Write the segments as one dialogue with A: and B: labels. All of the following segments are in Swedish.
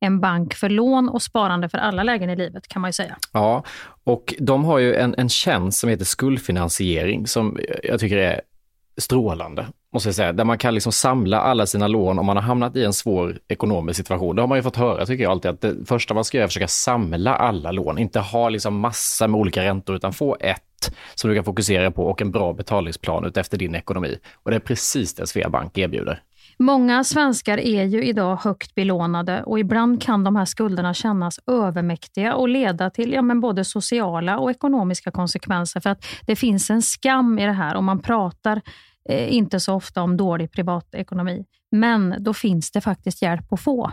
A: En bank för lån och sparande för alla lägen i livet kan man ju säga.
B: Ja, och de har ju en, en tjänst som heter skuldfinansiering som jag tycker är strålande, måste jag säga. Där man kan liksom samla alla sina lån om man har hamnat i en svår ekonomisk situation. Det har man ju fått höra, tycker jag alltid, att det första man ska göra är att försöka samla alla lån. Inte ha liksom massa med olika räntor, utan få ett som du kan fokusera på och en bra betalningsplan utefter din ekonomi. Och det är precis det Sveabank erbjuder.
A: Många svenskar är ju idag högt belånade och ibland kan de här skulderna kännas övermäktiga och leda till ja, men både sociala och ekonomiska konsekvenser. För att det finns en skam i det här och man pratar eh, inte så ofta om dålig privatekonomi. Men då finns det faktiskt hjälp att få.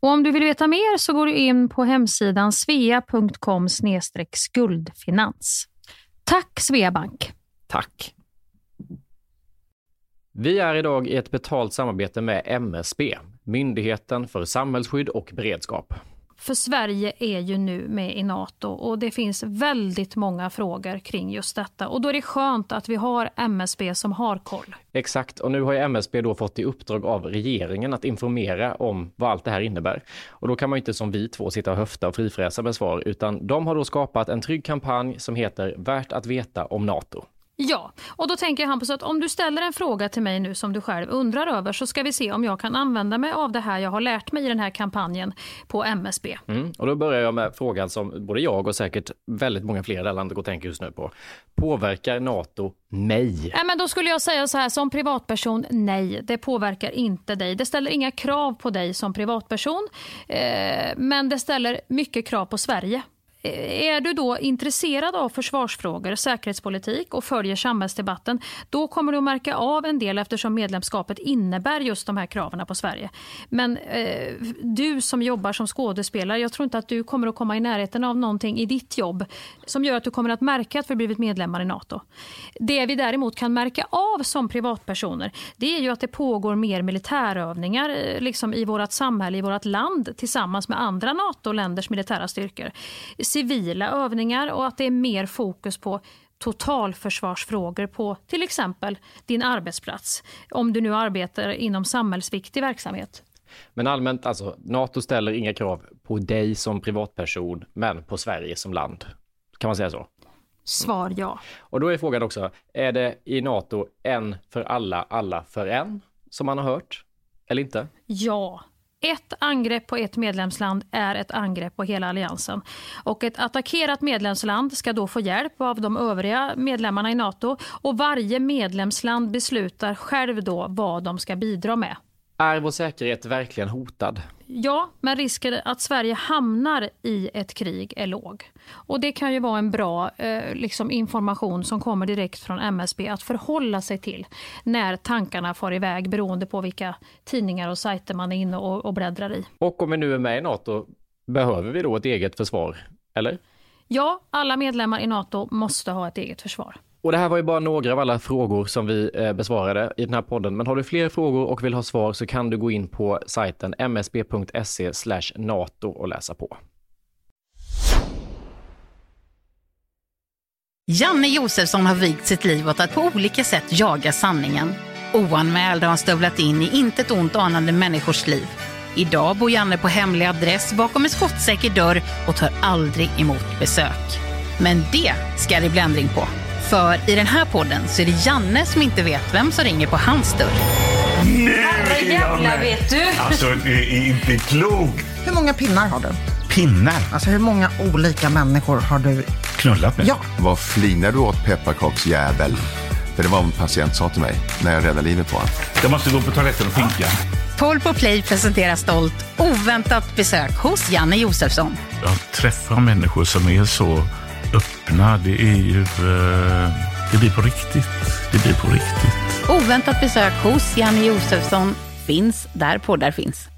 A: Och om du vill veta mer så går du in på hemsidan svea.com skuldfinans. Tack Sveabank!
B: Tack! Vi är idag i ett betalt samarbete med MSB, Myndigheten för samhällsskydd och beredskap.
A: För Sverige är ju nu med i Nato och det finns väldigt många frågor kring just detta. Och då är det skönt att vi har MSB som har koll.
B: Exakt, och nu har ju MSB då fått i uppdrag av regeringen att informera om vad allt det här innebär. Och då kan man ju inte som vi två sitta och höfta och frifräsa med svar, utan de har då skapat en trygg kampanj som heter Värt att veta om Nato.
A: Ja, och då tänker jag Hampus att om du ställer en fråga till mig nu som du själv undrar över så ska vi se om jag kan använda mig av det här jag har lärt mig i den här kampanjen på MSB.
B: Mm, och då börjar jag med frågan som både jag och säkert väldigt många fler i det landet går och tänker just nu på. Påverkar NATO mig?
A: Ja, men då skulle jag säga så här som privatperson, nej, det påverkar inte dig. Det ställer inga krav på dig som privatperson, eh, men det ställer mycket krav på Sverige. Eh, är du då intresserad av försvarsfrågor, säkerhetspolitik och följer samhällsdebatten, då kommer du att märka av en del eftersom medlemskapet innebär just de här kraven på Sverige. Men eh, du som jobbar som skådespelare, jag tror inte att du kommer att komma i närheten av någonting i ditt jobb som gör att du kommer att märka att vi blivit medlemmar i NATO. Det vi däremot kan märka av som privatpersoner, det är ju att det pågår mer militärövningar eh, liksom i vårt samhälle, i vårt land tillsammans med andra NATO-länders militära styrkor civila övningar och att det är mer fokus på totalförsvarsfrågor på till exempel din arbetsplats. Om du nu arbetar inom samhällsviktig verksamhet.
B: Men allmänt, alltså NATO ställer inga krav på dig som privatperson, men på Sverige som land. Kan man säga så?
A: Svar ja.
B: Och då är frågan också, är det i NATO en för alla, alla för en, som man har hört? Eller inte?
A: Ja, ett angrepp på ett medlemsland är ett angrepp på hela alliansen. Och ett attackerat medlemsland ska då få hjälp av de övriga medlemmarna i Nato och varje medlemsland beslutar själv då vad de ska bidra med.
B: Är vår säkerhet verkligen hotad?
A: Ja, men risken att Sverige hamnar i ett krig är låg. Och Det kan ju vara en bra eh, liksom information som kommer direkt från MSB att förhålla sig till när tankarna far iväg beroende på vilka tidningar och sajter man är inne och, och bläddrar i.
B: Och om vi nu är med i Nato, behöver vi då ett eget försvar? Eller?
A: Ja, alla medlemmar i Nato måste ha ett eget försvar.
B: Och det här var ju bara några av alla frågor som vi eh, besvarade i den här podden. Men har du fler frågor och vill ha svar så kan du gå in på sajten msb.se nato och läsa på.
C: Janne Josefsson har vigt sitt liv åt att på olika sätt jaga sanningen. Oanmäld har han stövlat in i intet ont anande människors liv. Idag bor Janne på hemlig adress bakom en skottsäker dörr och tar aldrig emot besök. Men det ska det bli ändring på. För i den här podden så är det Janne som inte vet vem som ringer på hans dörr.
A: Herrejävlar vet du!
D: Alltså, det är inte klokt.
E: Hur många pinnar har du?
D: Pinnar
E: Alltså hur många olika människor har du?
D: knullat med.
E: Ja,
F: Vad flinar du åt pepparkaksjävel? För det var vad en patient sa till mig när jag räddade livet på honom.
D: Jag måste gå på toaletten och pinka.
C: Paul på Play presenterar stolt oväntat besök hos Janne Josefsson.
D: Jag träffar människor som är så öppna. Det är ju... eh, det blir på riktigt. Det blir på riktigt.
C: Oväntat besök hos Janne Josefsson finns där poddar finns.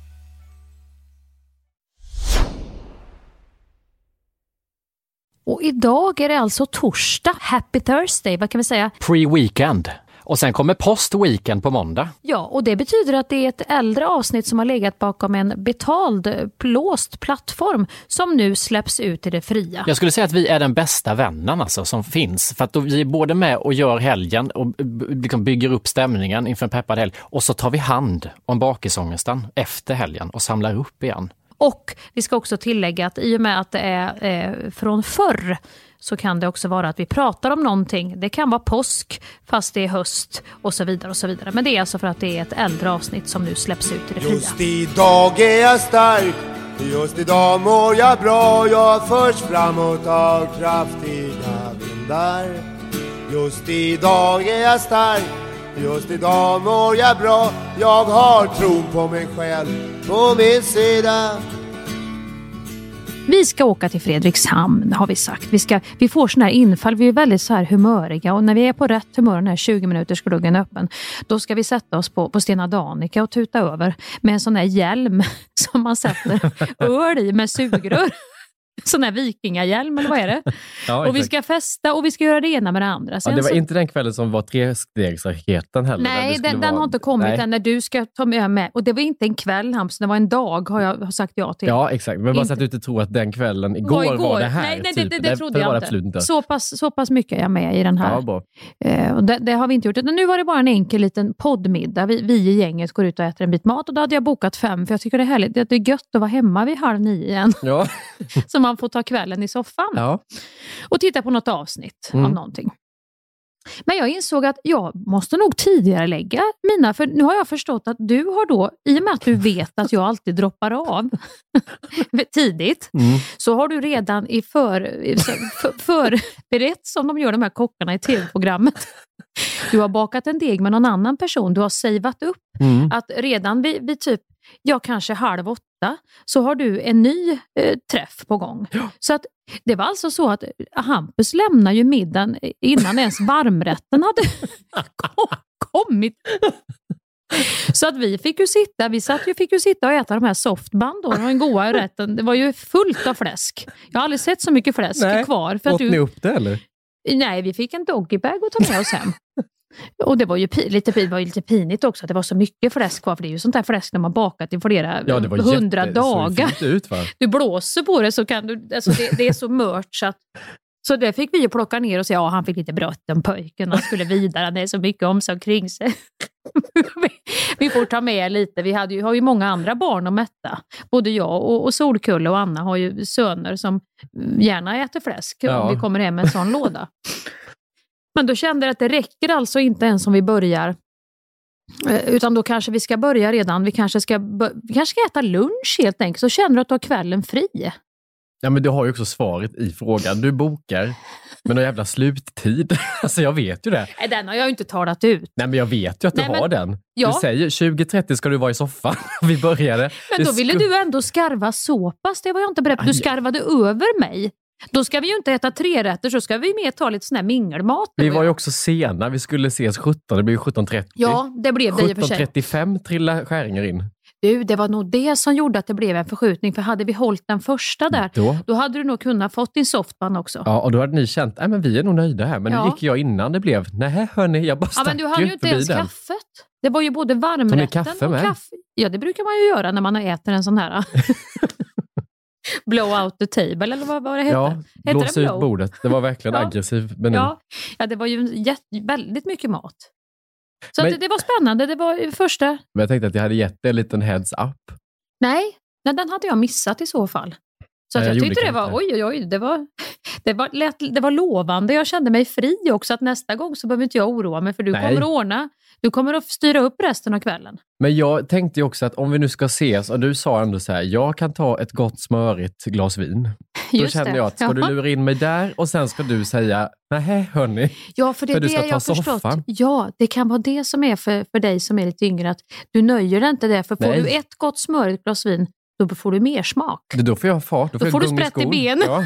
A: Och idag är det alltså torsdag. Happy Thursday, vad kan vi säga?
G: Pre-weekend. Och sen kommer post-weekend på måndag.
A: Ja, och det betyder att det är ett äldre avsnitt som har legat bakom en betald, låst plattform som nu släpps ut i det fria.
G: Jag skulle säga att vi är den bästa vännen alltså, som finns. För att vi är både med och gör helgen och liksom bygger upp stämningen inför en peppad helg. Och så tar vi hand om bakisångesten efter helgen och samlar upp igen.
A: Och vi ska också tillägga att i och med att det är eh, från förr så kan det också vara att vi pratar om någonting. Det kan vara påsk fast det är höst och så vidare. och så vidare. Men det är alltså för att det är ett äldre avsnitt som nu släpps ut i det fria.
H: Just idag är jag stark Just idag mår jag bra Jag förs framåt av kraftiga vindar Just idag är jag stark Just idag mår jag bra Jag har tron på mig själv
A: vi ska åka till Fredrikshamn har vi sagt. Vi, ska, vi får såna här infall, vi är väldigt så här humöriga och när vi är på rätt humör, den här 20 minuters gluggen är öppen, då ska vi sätta oss på, på Stena Danica och tuta över med en sån här hjälm som man sätter öl i med sugrör. Sån här vikingahjälm eller vad är det?
B: Ja,
A: och vi ska festa och vi ska göra det ena med det andra.
B: ja,
A: Sen
B: det var
A: så-
B: inte den kvällen som var trestegsraketen heller. det
A: Nej, den, den
B: vara-
A: har inte kommit
B: Nej.
A: än när du ska ta med mig. Och det var inte en kväll Hampus, det var en dag har jag har sagt ja till.
B: Ja, exakt. Men bara så att du inte tror att den kvällen igår var, det här.
A: Nej, nej
B: typ.
A: det, det, det trodde jag
B: var det
A: inte.
B: inte.
A: Så, pass, så pass mycket är jag med i den här.
B: Ja.
A: Eh, och det, det har vi inte gjort. Nu var det bara en enkel liten poddmiddag. Vi, vi i gänget går ut och äter en bit mat och då hade jag bokat fem för jag tycker det är härligt. Det, det är gött att vara hemma vid halv nio igen.
B: Ja.
A: så man får ta kvällen i soffan
B: ja.
A: och titta på något avsnitt
B: Mm.
A: av någonting. Men jag insåg att jag måste nog tidigare lägga mina, för nu har jag förstått att du har då, i och med att du vet att jag alltid droppar av tidigt,
B: Mm.
A: så har du redan i för, för, förberett, som de gör de här kockarna i tv-programmet. Du har bakat en deg med någon annan person, du har savat upp
B: Mm.
A: att redan vid, vid typ, ja kanske halv åtta, så har du en ny eh, träff på gång. Så att det var alltså så att Hampus lämnar ju middagen innan ens varmrätten hade kom- kommit. Så att vi fick ju sitta, vi satt ju, fick ju sitta och äta de här softband då, den goda rätten. Det var ju fullt av fläsk. Jag har aldrig sett så mycket fläsk
B: Nej.
A: kvar. För att
B: Åt ni
A: du,
B: upp det eller?
A: nej, vi fick en doggybag att ta med oss hem. Och det var ju lite, det var ju lite pinigt också att det var så mycket fläsk kvar, för det är ju sånt där fläsk när man bakat i flera
B: Ja,
A: hundra
B: jätte-
A: dagar.
B: ut?
A: Du blåser på det så kan du, alltså det, det är så mört så att så det fick vi ju plocka ner och säga, ja han fick lite bråttom pojken, han skulle vidare, det är så mycket omsorg kring sig. vi, vi får ta med lite, vi hade ju, har ju många andra barn att mätta. Både jag och, och Solkulle och Anna har ju söner som gärna äter fläsk
B: Ja.
A: om vi kommer hem med en sån låda. Men då kände jag att det räcker alltså inte ens om vi börjar Eh, Utan då kanske vi ska börja redan, vi kanske ska, vi kanske ska äta lunch helt enkelt, så känner du att du har kvällen fri.
B: Ja, men du har ju också svaret i frågan. Du bokar med någon jävla sluttid. Alltså jag vet ju det.
A: Nej, den har jag ju inte talat ut.
B: Nej, men jag vet ju att du
A: Nej, men-
B: har den.
A: Ja.
B: Du säger 20.30 ska du vara i soffan. Vi började.
A: Men då ville du ändå skarva så pass, det var jag inte beredd på. Du skarvade över mig. Då ska vi ju inte äta tre rätter, så ska vi mer ta lite sån här mingelmat.
B: Vi var ju också sena. Vi skulle ses 17, det blir ju 17.30.
A: Ja, det blev det i och för sig.
B: 17.35 trillade Skäringer in.
A: Du, det var nog det som gjorde att det blev en förskjutning, för hade vi hållit den första där,
B: Då?
A: då hade du nog kunnat fått din softband också.
B: Ja, och då hade ni känt, men vi är nog nöjda här. Men
A: Ja.
B: nu gick jag innan det blev, nej hörni, jag bara
A: Ja,
B: stack
A: men du hade ju inte ens
B: den.
A: kaffet. Det var ju både varmrätten
B: kaffe
A: och kaffe. Ja, det brukar man ju göra när man äter en sån här. blow out the table, eller vad, vad det hette?
B: Ja,
A: Hette
B: blåsa
A: det
B: ut
A: blow?
B: bordet. Det var verkligen
A: Ja.
B: aggressiv meny.
A: Ja, ja, det var ju väldigt mycket mat. Så
B: Men-
A: det, det var spännande. Det var första...
B: Men jag tänkte att jag hade gett dig en liten heads up.
A: Nej, nej, den hade jag missat i så fall. Så
B: Nej, jag
A: jag, tyckte det var, oj, oj, oj, det var, det, var, lät, det var lovande. Jag kände mig fri också, att nästa gång så behöver inte jag oroa mig, för du
B: Nej.
A: kommer att ordna, du kommer att styra upp resten av kvällen.
B: Men jag tänkte ju också att om vi nu ska ses, och du sa ändå så här, jag kan ta ett gott smörigt glas vin. Då
A: Just
B: kände
A: det.
B: jag att ska du lura in mig där och sen ska du säga, nej hörni,
A: Ja, för det är
B: För du
A: det
B: ska
A: jag
B: ta
A: har förstått.
B: soffan.
A: Ja, det kan vara det som är för, för dig som är lite yngre, att du nöjer dig inte där. För får
B: Nej.
A: du ett gott smörigt glas vin, då får du mer smak.
B: då får jag fart. Då får,
A: Då
B: jag
A: får du sprätt i
B: skon.
A: ben.
B: Ja,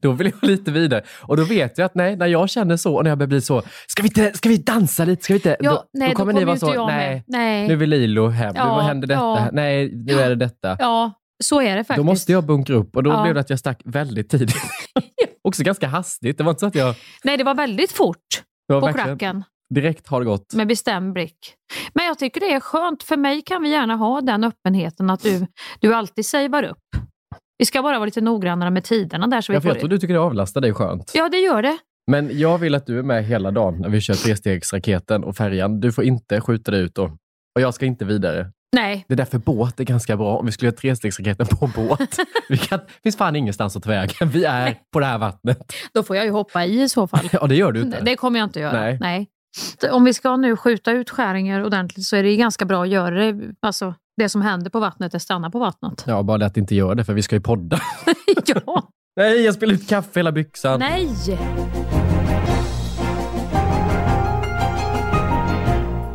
B: då vill jag lite vidare. Och då vet jag att nej, när jag känner så och när jag börjar bli så, ska vi, inte, ska vi dansa lite? Ska vi inte?
A: Ja,
B: då,
A: nej,
B: då kommer ni
A: ju
B: vara så, nej,
A: nej.
B: nu vill Lilo hem,
A: Ja,
B: nu händer detta,
A: ja.
B: nej, nu är det detta.
A: Ja, så är det faktiskt.
B: Då måste jag bunkra upp och då blev det att jag stack väldigt tidigt. Också ganska hastigt. Det var inte så att jag...
A: Nej, det var väldigt fort på
B: verkligen-
A: klacken.
B: Direkt har det gått.
A: med bestämd blick. Men jag tycker det är skönt. För mig kan vi gärna ha den öppenheten att du, du alltid savear upp. Vi ska bara vara lite noggrannare med tiderna där. Så vi
B: Jag, jag
A: får...
B: tror du tycker det avlastar dig skönt.
A: Ja, det gör det.
B: Men jag vill att du är med hela dagen när vi kör trestegsraketen och färjan. Du får inte skjuta dig ut då. Och jag ska inte vidare.
A: Nej,
B: Det är därför båt är ganska bra om vi skulle göra trestegsraketen på båt. Vi kan, finns fan ingenstans att ta vägen. Vi är på det här vattnet.
A: då får jag ju hoppa i i så fall.
B: Ja, det gör du inte.
A: Det kommer jag inte göra.
B: Nej.
A: Om vi ska nu skjuta ut skäringar ordentligt så är det ganska bra att göra det. Alltså, det som händer på vattnet, det stannar på vattnet.
B: Ja, bara det att inte gör det, för vi ska ju podda.
A: ja,
B: Nej, jag spiller ut kaffe i hela byxan.
A: nej!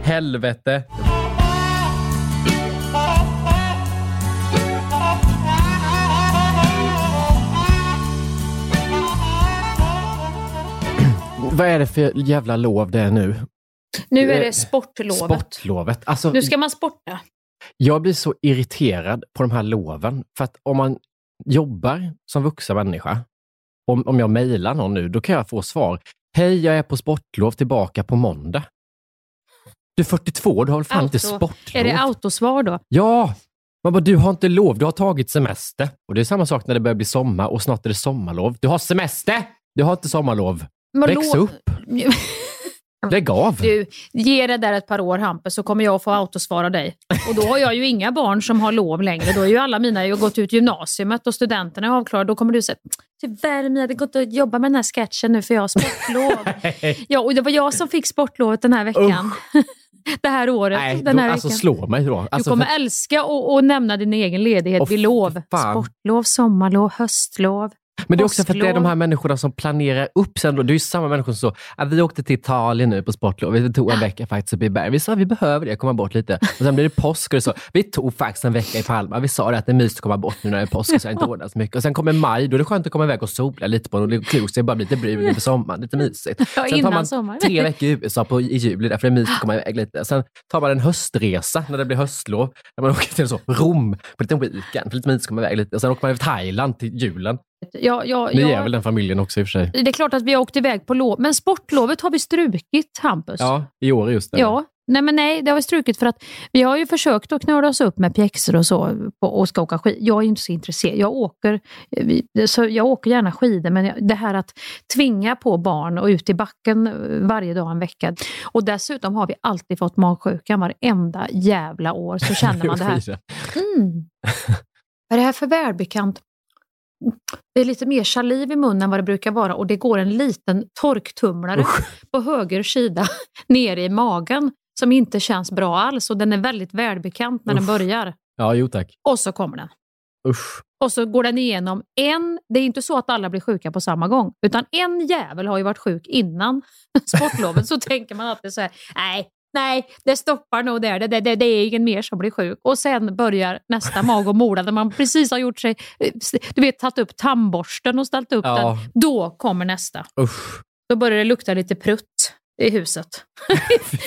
B: Helvete. Vad är det för jävla lov det är nu?
A: Nu är
B: Eh,
A: det sportlovet.
B: Sportlovet. Alltså,
A: Nu ska man sporta.
B: Jag blir så irriterad på de här loven. För att om man jobbar som vuxen människa, om, om jag mejlar någon nu, då kan jag få svar. Hej, jag är på sportlov tillbaka på måndag. Du är 42, du har väl fan inte
A: Auto-
B: sportlov?
A: Är det autosvar då?
B: Ja! Man bara, du har inte lov, du har tagit semester. Och det är samma sak när det börjar bli sommar och snart är det sommarlov. Du har semester! Du har inte sommarlov. Väx upp! Lägg av!
A: Du, ge det där ett par år Hampus så kommer jag få autosvara dig. Och då har jag ju inga barn som har lov längre. Då är ju alla mina ju gått ut gymnasiet och studenterna är avklarade. Då kommer du säga, tyvärr Mia, det går inte att jobba med den här sketchen nu för jag har sportlov. ja, och det var jag som fick sportlovet den här veckan. det här året.
B: Nej,
A: den
B: då,
A: här
B: alltså
A: veckan.
B: slå mig då.
A: Du
B: Alltså,
A: kommer
B: för-
A: älska att nämna din egen ledighet
B: Åh,
A: vid lov.
B: fan.
A: Sportlov, sommarlov, höstlov.
B: Men det är också för att det är de här människorna som planerar upp sen. Då. Det är ju samma människor som så, att vi åkte till Italien nu på sportlov. Vi tog en vecka faktiskt uppe i berg. Vi sa att vi behöver det, komma bort lite. Och sen blir det påsk och det så, vi tog faktiskt en vecka i Palma. Vi sa det att det är mysigt att komma bort nu när det är påsk så jag inte ordnat så mycket. Och sen kommer maj, då är det skönt att komma iväg och sola lite på något klok sig, bara bli lite brun inför sommaren, lite mysigt. Sen tar man tre veckor i USA på, i juli, därför är det mysigt att komma iväg lite. Sen tar man en höstresa när det blir höstlov, när man åker till så, Rom på en liten weekend, för lite mysigt att komma iväg lite. Och sen åker man till Thailand till julen.
A: Ja, ja,
B: Ni
A: ja.
B: är väl den familjen också i och för sig?
A: Det är klart att vi har åkt iväg på lov, men sportlovet har vi strukit, Hampus.
B: Ja, i år just det.
A: Ja, nej men nej, det har vi strukit för att vi har ju försökt att knöla oss upp med pjäxor och så på, och ska åka skidor. Jag är inte så intresserad. Jag åker, så jag åker gärna skidor, men jag- det här att tvinga på barn och ut i backen eh, varje dag en vecka. Och dessutom har vi alltid fått magsjukan varenda jävla år, så känner man det här. Mm. Vad är det här för välbekant? Det är lite mer saliv i munnen än vad det brukar vara och det går en liten torktumlare på höger sida ner i magen som inte känns bra alls och den är väldigt välbekant när den
B: Usch.
A: börjar.
B: Ja, jo tack.
A: Och så kommer den.
B: Usch.
A: Och så går den igenom en, det är inte så att alla blir sjuka på samma gång, utan en jävel har ju varit sjuk innan sportlovet. så tänker man alltid så här, nej, nej, det stoppar nog där, det, det, det, det är ingen mer som blir sjuk. Och sen börjar nästa mag och mola där man precis har gjort sig, eh, du vet, tagit upp tandborsten och ställt upp
B: Ja.
A: den. Då kommer nästa.
B: Usch.
A: Då börjar det lukta lite prutt i huset.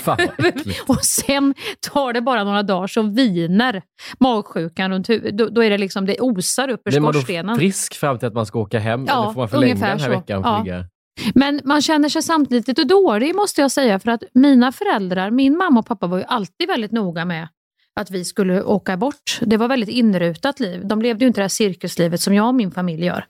A: Och sen tar det bara några dagar så viner magsjukan runt huvudet. Då, då är det liksom, det osar upp ur
B: Blir man då
A: skorstenen.
B: frisk fram till att man ska åka hem?
A: Ja,
B: eller får man förlänga den här
A: så.
B: veckan?
A: Ja. Men man känner sig samtidigt lite dålig måste jag säga för att mina föräldrar, min mamma och pappa var ju alltid väldigt noga med att vi skulle åka bort. Det var väldigt inrutat liv. De levde ju inte det här cirkuslivet som jag och min familj gör.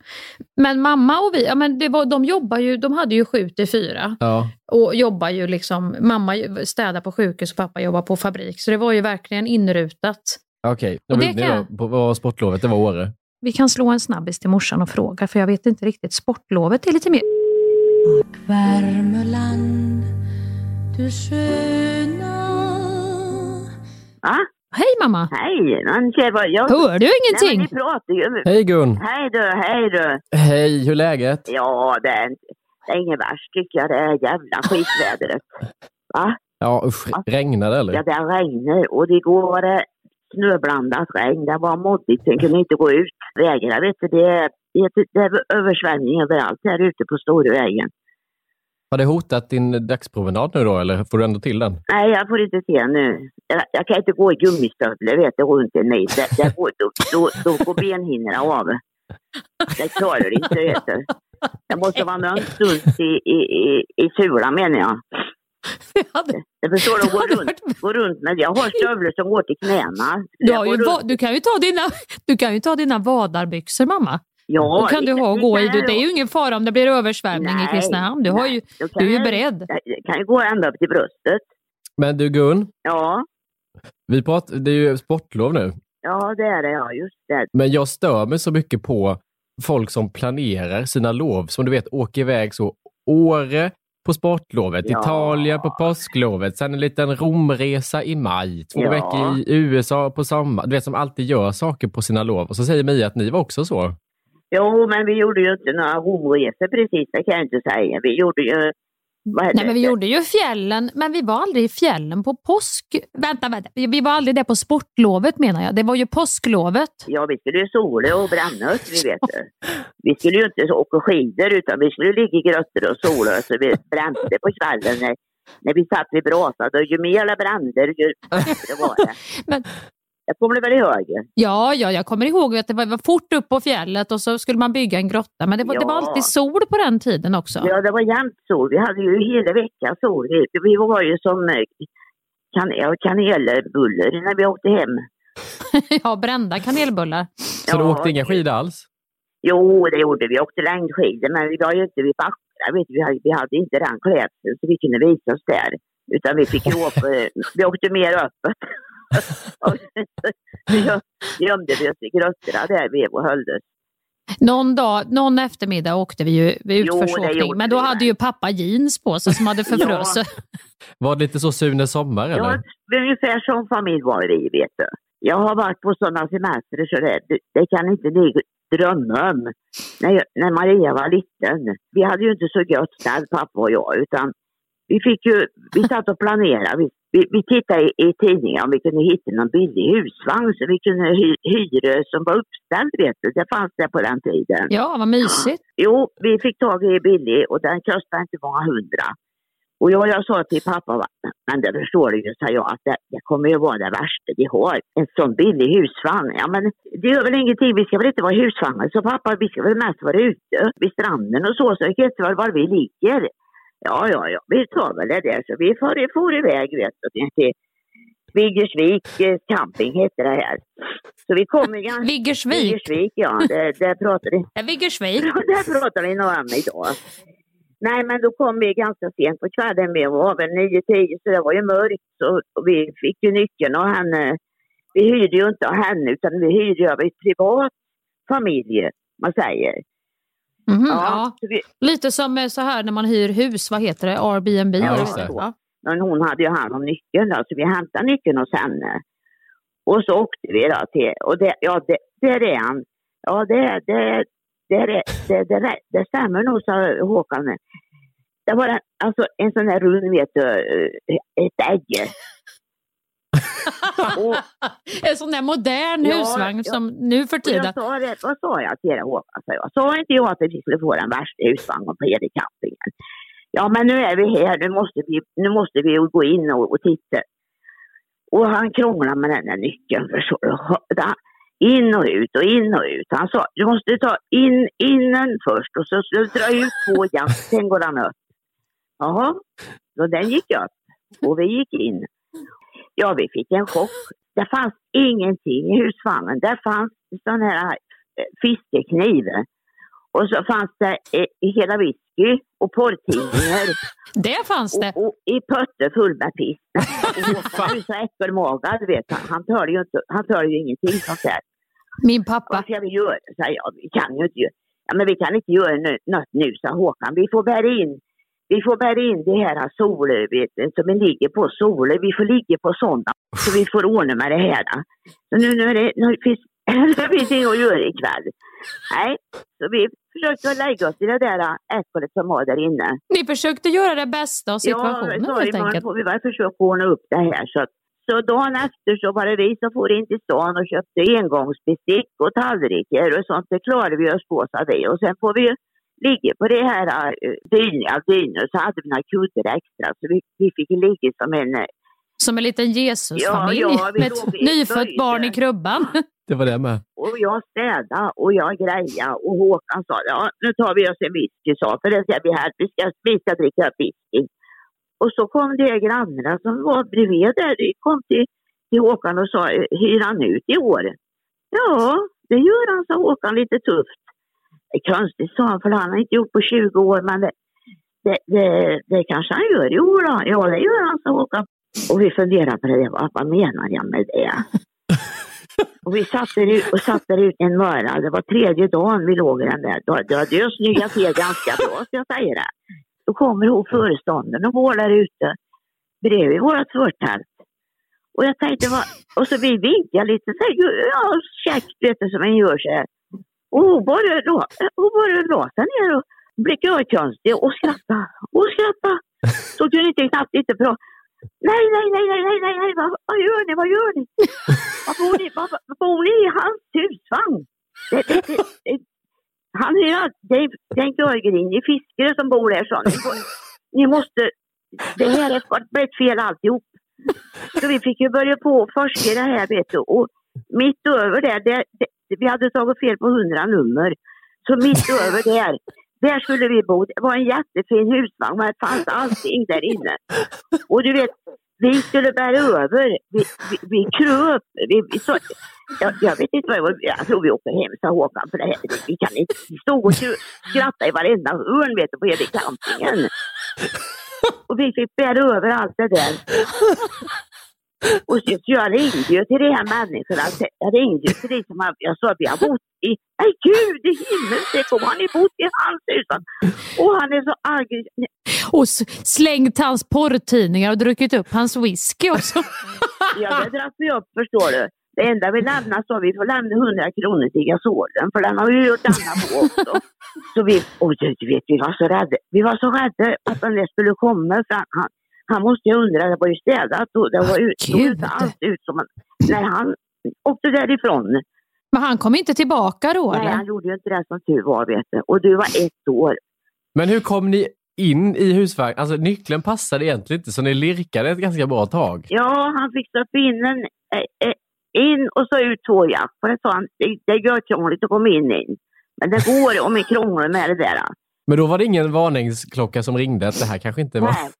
A: Men mamma och vi, ja, men det var, de jobbar ju, de hade ju sju till fyra.
B: Ja.
A: Och jobbar ju liksom, mamma städar på sjukhus och pappa jobbar på fabrik. Så det var ju verkligen inrutat.
B: Okej,
A: det, kan-
B: var, var sportlovet, det var Åre.
A: Vi kan slå en snabbis till morsan och fråga, för jag vet inte riktigt. Sportlovet är lite mer...
I: Värmeland, du sköna
J: Va?
A: Hej mamma!
J: Hej, men tjej, vad jag...
A: Hör du
J: Nej,
A: ingenting?
J: men ni pratar ju...
B: Hej Gun!
J: Hej du, hej du.
B: Hej, hur är läget?
J: Ja, det är, inte- det är inget värst tycker jag, det är jävla skitvädret. Va?
B: Ja usch, regnar det eller?
J: Ja, det regnar och igår var det snöblandat regn. Det var moddigt, sen kunde inte gå ut. Vägarna, vet du, det är, det är, det är översvämning överallt här ute på Storvägen.
B: Har det hotat din dagspromenad nu då eller får du ändå till den?
J: Nej, jag får inte se nu. Jag, jag kan inte gå i gummistövlar vet du, runt en mil. Det, det går, då, då, då går benhinnorna av. Det klarar du inte, vet du. Det måste vara någon stuns i, i, i, i sulan menar jag. Jag förstår du, gå runt, gå runt med, jag har stövlar som går till knäna.
A: Du,
J: Jag
A: ju, va- du, kan ju ta dina, du kan ju ta dina vadarbyxor mamma.
J: Ja,
A: Då kan du
J: det-
A: ha och
J: det
A: gå i. det är ju ingen fara om det blir översvämning i
J: Nej,
A: Kristinehamn. Du, har ju, du är ju beredd.
J: Jag kan ju gå ända upp till bröstet.
B: Men du Gun,
J: Ja,
B: vi pratar, det är ju sportlov nu.
J: ja det är det ja, just det.
B: Men jag stör mig så mycket på folk som planerar sina lov, som du vet åker iväg så Åre på sportlovet,
J: Ja.
B: Italien på påsklovet, sen en liten Romresa i maj, två
J: Ja.
B: veckor i USA på sommar. Du vet som alltid gör saker på sina lov. Och så säger Mia att ni var också så.
J: Jo, men vi gjorde ju inte några romresor precis, det kan jag inte säga. Vi gjorde ju...
A: Nej, men vi gjorde ju fjällen, men vi var aldrig i fjällen på påsk... Vänta, vänta. Vi var aldrig där på sportlovet menar jag. Det var ju påsklovet.
J: Ja, vi skulle ju sola och bränna oss, vi vet det. Vi skulle ju inte åka skidor utan vi skulle ligga i grottor och sola oss vi brände på kvällen när, när vi satt vid brasan. Och ju mer brände, ju bättre var det.
A: Men-
J: Jag kommer du väl ihåg?
A: Ja, ja, jag kommer ihåg att det var, fort upp på fjället och så skulle man bygga en grotta. Men det var, det var
J: Ja.
A: alltid sol på den tiden också.
J: Ja, det var jämnt sol. Vi hade ju hela veckan sol. Vi, vi var ju som eh, kan, ja, kanelbuller när vi åkte hem.
A: ja, brända kanelbullar.
B: Så du
J: Ja,
B: åkte inga skidor alls?
J: Jo, det gjorde vi. Vi åkte längdskidor, men vi var ju inte vid backar. Vet du. Vi, hade, vi hade inte den klädseln så vi kunde visa oss där. Utan vi fick ju åka, vi åkte mer öppet. Så gömde vi oss i grottorna där vi och höll oss.
A: Någon, dag, någon eftermiddag åkte vi ju
J: det
A: utförsåkning, men då
J: vi,
A: hade ju pappa jeans på sig som hade förfrösigt.
B: Var det lite så Sune sommar eller?
J: Ja, det är ungefär som familj var vi, vet du. Jag har varit på sådana semestrar så det, det, det kan inte ni drömma om. När, jag, när Maria var liten, vi hade ju inte så gött ställt pappa och jag utan vi fick ju, vi satt och planerade. Vi, vi, vi tittade i, i tidningen om vi kunde hitta någon billig husvagn så vi kunde hy, hyra som var uppställd vet du. Det fanns det på den tiden.
A: Ja, vad mysigt.
J: Jo, vi fick tag i billig och den kostade inte många hundra. Och jag, jag sa till pappa, men det förstår du ju, sa jag, att det, det kommer ju vara det värsta vi har. En sån billig husvagn. Ja men det gör väl ingenting, vi ska väl inte vara i husvagnen. Så pappa, vi ska väl mest vara ute vid stranden och så, så vi vet väl var vi ligger. Ja, ja, ja, vi tar väl det där. Så vi får, får iväg, vet du, till Viggersvik eh, camping heter det här. Så vi kommer ganska...
A: Viggersvik?
J: Viggersvik, ja. Det, det pratar vi...
A: Ja, Viggersvik?
J: det pratar vi nog om idag. Nej, men då kom vi ganska sent på kvällen. Vi var väl 9-10 så det var ju mörkt. Så, och vi fick ju nyckeln och henne. Vi hyrde ju inte av henne utan vi hyrde av ett privat familj, man säger.
A: Mhm,
J: Ja,
A: ja. Lite som eh, så här när man hyr hus, vad heter det? Airbnb?
J: Ja, just det.
A: va?
J: Men hon hade ju hand om nyckeln då, så vi hämtade nyckeln hos henne. Och så åkte vi då till, och det, ja, det, där är han. Ja, det, det, det, det, det, det, det stämmer nog, sa Håkan. Det var en, alltså en sån där rund, vet du, eh, ett ägg. och,
A: En sån där modern
J: Ja,
A: husvagn
J: ja.
A: som nu för tiden.
J: sa det, vad sa jag till er Håkan? sa jag. Sa inte jag att vi skulle få den värsta husvagnen på hela campingen? Ja, men nu är vi här, nu måste vi, nu måste vi gå in och, och titta. Och han krånglade med den där nyckeln. Förstår du? In och ut och in och ut. Han sa, du måste ta in innen först och så ska du dra ut två jazz, sen går han upp. Jaha, så den gick upp och vi gick in. Ja, vi fick en chock. det fanns ingenting i husvagnen. Där fanns sån här eh, fiskekniv. Och så fanns det eh, hela whisky och porrtidningar.
A: Det fanns det.
J: Och, och i pötter full med piss. Han är så äckelmagad, vet han. Han tål ju, inte, han tål ju ingenting sånt där.
A: Min pappa.
J: Vad ska vi göra? Sa jag. Vi kan ju inte göra, ja, men vi kan inte göra något nu, sa Håkan. Vi får bära in vi får bära in det här soler, vet du, som ligger på soler. Vi får ligga på sådana. Så vi får ordna med det här. Så nu, nu, är det, nu finns det finns inget att göra ikväll. Nej, så vi försökte lägga oss i det där äcklet som var där inne.
A: Ni försökte göra det bästa av situationen
J: ja, så
A: helt enkelt.
J: får vi väl försöka ordna upp det här. Så, så dagen efter så var det vi som for in till stan och köpte engångsbestick och tallrikar och sånt. Det klarade vi oss på, sa vi. Och sen får vi ligga på det här uh, dyniga så hade vi några kuddar extra. Så vi, vi fick ligga som en... eh,
A: Som en liten Jesusfamilj
J: Ja, ja, vi
A: med ett nyfött barn i krubban.
B: Det var det med.
J: Och jag städade och jag grejade och Håkan sa ja nu tar vi oss en whisky sa för det ska bli här, vi ska, vi ska dricka whisky. Och så kom de grannarna som var bredvid där, de kom till, till Håkan och sa hyr han ut i år? Ja, det gör han, sa Håkan lite tufft. Det är konstigt sa han för han har inte gjort på 20 år men det, det, det, det kanske han gör Jo då. Ja det gör han, sa Håkan. Och vi funderade på det, vad, vad menar jag med det? Och vi satte ut, och satte ut en morgon, det var tredje dagen vi låg i den där. Då, då hade jag snyggat till ganska bra, ska jag säga det. Då kommer hon föreståndaren och går där ute bredvid vårt förtält. Och jag tänkte, vad, och så vi vinkade lite, så här, ja, käckt vet du som en gör så här. Och hon bara, hon bara la sig ner och blickade konstigt och skrattade och skrattade. Så kunde inte knappt inte bra. Nej, nej, nej, nej, nej, nej, nej, vad, vad gör ni, vad gör ni? Vad bor ni, vad, vad bor ni i hans husvagn? Det, det, det, det, han är ju alltid... är- det är en görgrinig fiskare som bor där, sa ni. Ni måste, det här är blivit fel alltihop. Så vi fick ju börja på och forska i det här, vet du. Och mitt över där, det, det, vi hade tagit fel på hundra nummer. Så mitt över där, där skulle vi bo. Det var en jättefin husvagn, men det fanns allting där inne. Och du vet, vi skulle bära över. Vi, vi, vi kröp. Vi, vi så, jag, jag vet inte vad jag, jag tror vi åker hem, sa Håkan, för det här. Vi kan inte stod och skratta i varenda hörn, vet du, på hela campingen. Och vi fick bära över allt det där. Och jag ringde ju till de här människorna. Jag ringde ju till de som jag sa vi har bott i, nej gud i himmelsek, och har ni bott i hans hus? Och han är så aggressiv.
A: Och slängt hans porrtidningar och druckit upp hans whisky också.
J: Ja, det drack vi upp förstår du. Det enda vi lämnar så vi får lämna 100 kronor till gasolen för den har ju gjort Anna på också. Så vi, och du vet, vi var så rädda. Vi var så rädda att den där skulle komma för han, han, måste ju undra, det var ju städat och det var ut, såg inte alls ut som han, när han åkte därifrån.
A: Men han kom inte tillbaka då
J: Nej,
A: eller?
J: han gjorde ju inte det som tur var vet du. Och du var ett år.
B: Men hur kom ni in i husvagnen? Alltså nyckeln passade egentligen inte så ni lirkade ett ganska bra tag.
J: Ja, han fick stoppa in en, eh, eh, in och så ut två jack. För det sa han, det, det är görkrångligt att komma in in. Men det går om vi krånglar med det där.
B: Men då var det ingen varningsklocka som ringde att det här kanske inte var...
J: Nej.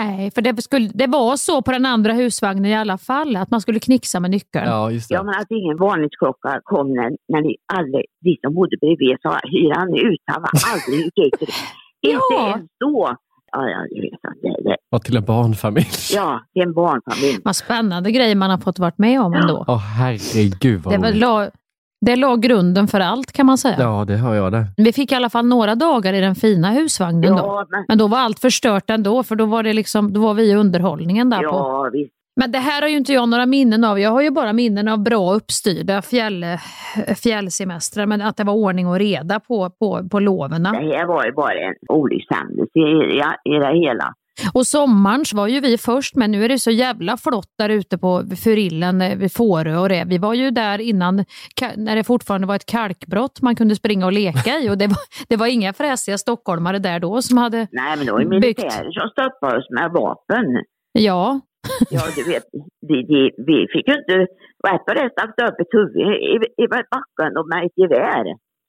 A: Nej, för det, skulle, det var så på den andra husvagnen i alla fall, att man skulle knixa med nyckeln.
B: Ja, just
J: Ja, men att ingen varningsklocka kom när, när ni alla, vi som bodde bredvid sa hyr han ut. Han var aldrig ute det. Inte
A: Ja.
J: ens då. Ja, ja, jag vet att det, det,
B: Och till en barnfamilj.
J: ja, det är en barnfamilj.
A: Vad spännande grejer man har fått varit med om ändå.
B: Åh herregud vad
A: Det, var, la, det la grunden för allt kan man säga.
B: Ja, det hör jag det.
A: Vi fick i alla fall några dagar i den fina husvagnen då.
J: Ja, men,
A: Men då var allt förstört ändå, för då var, det liksom, då var vi i underhållningen där på.
J: ja visst.
A: Men det här har ju inte jag några minnen av. Jag har ju bara minnen av bra uppstyrda fjäll, fjällsemestrar, men att det var ordning och reda på, på, på loven.
J: Det här var ju bara en olyckshändelse i, ja, i det hela.
A: Och sommarns var ju vi först, men nu är det så jävla flott där ute på Furillen eh, vid Fårö och det. Vi var ju där innan, när det fortfarande var ett kalkbrott man kunde springa och leka i och det var, det var inga fräsiga stockholmare där då som hade,
J: Nej, men det var ju militärer som stoppade oss med vapen.
A: ja,
J: Ja, du vet, de, de, vi fick ju inte... Rätt på det stack upp ett huvud i, i backen och med ett gevär.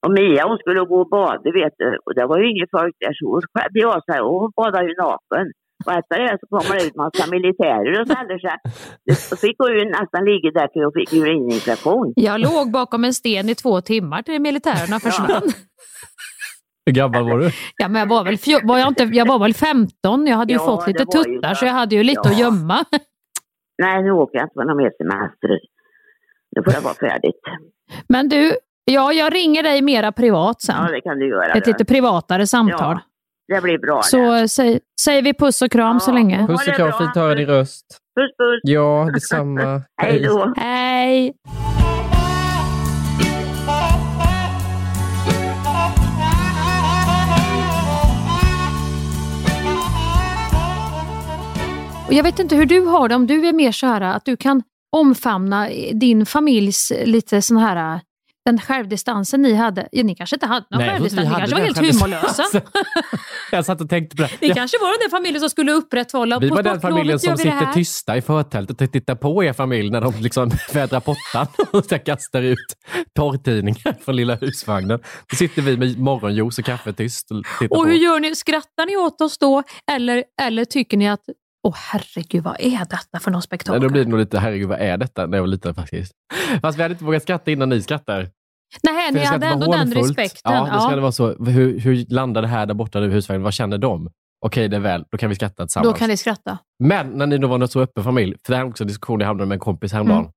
J: Och Mia hon skulle gå och bada, vet du. Och det var ju inget folk där så hon klädde av sig och hon badade ju naken. Och efter det så kommer det ut massa militärer och ställer sig. Och fick gå in, nästan ligga där till och fick urininfektion.
A: Jag låg bakom en sten i två timmar till militärerna försvann.
B: Hur gammal var du?
A: Ja, men jag, var väl var jag, inte, jag var väl 15, jag hade ju
J: Ja,
A: fått lite
J: ju
A: tuttar så jag hade ju lite
J: Ja.
A: att gömma.
J: Nej, nu åker jag inte på någon mer semester. Nu får det vara färdigt.
A: Men du, ja, jag ringer dig mera privat sen.
J: Ja, det kan du göra.
A: Ett lite privatare samtal.
J: Ja, det blir bra.
A: Så säg, säger vi puss och kram så länge.
B: Puss och kram, fint att höra din röst.
J: Puss puss.
B: Ja, detsamma.
J: Hej då.
A: Hej! Och jag vet inte hur du har det, om du är mer så här att du kan omfamna din familjs lite sån här den självdistansen ni hade. Ja, ni kanske inte hade någon
B: Nej,
A: självdistans, ni kanske var helt humorlösa.
B: Jag satt och tänkte på det.
A: Ni
B: Ja,
A: kanske var den familjen som skulle upprätthålla
B: vi var den familjen som sitter tysta i förtältet och tittar på er familj när de liksom vädrar pottan och kastar ut porrtidningar från lilla husvagnen. Då sitter vi med morgonjuice och kaffe tyst och
A: Och hur gör ni? Skrattar ni åt oss då? Eller, eller tycker ni att, åh herregud, vad är detta för någon
B: Nej,
A: spektakel?
B: då blir det nog lite, herregud vad är detta? När jag var liten faktiskt. Fast vi hade inte vågat skratta innan ni skrattar.
A: Nej,
B: För
A: ni
B: det
A: hade ändå den respekten.
B: Ja, då ska
A: Ja,
B: det vara så. Hur, hur landar det här där borta nu i husvagnen? Vad känner de? Okej, det är väl. Då kan vi skratta
A: då
B: tillsammans.
A: kan ni skratta.
B: Men när ni då var en så öppen familj, för det här är också en diskussion jag hamnade med en kompis häromdagen.
A: Mm.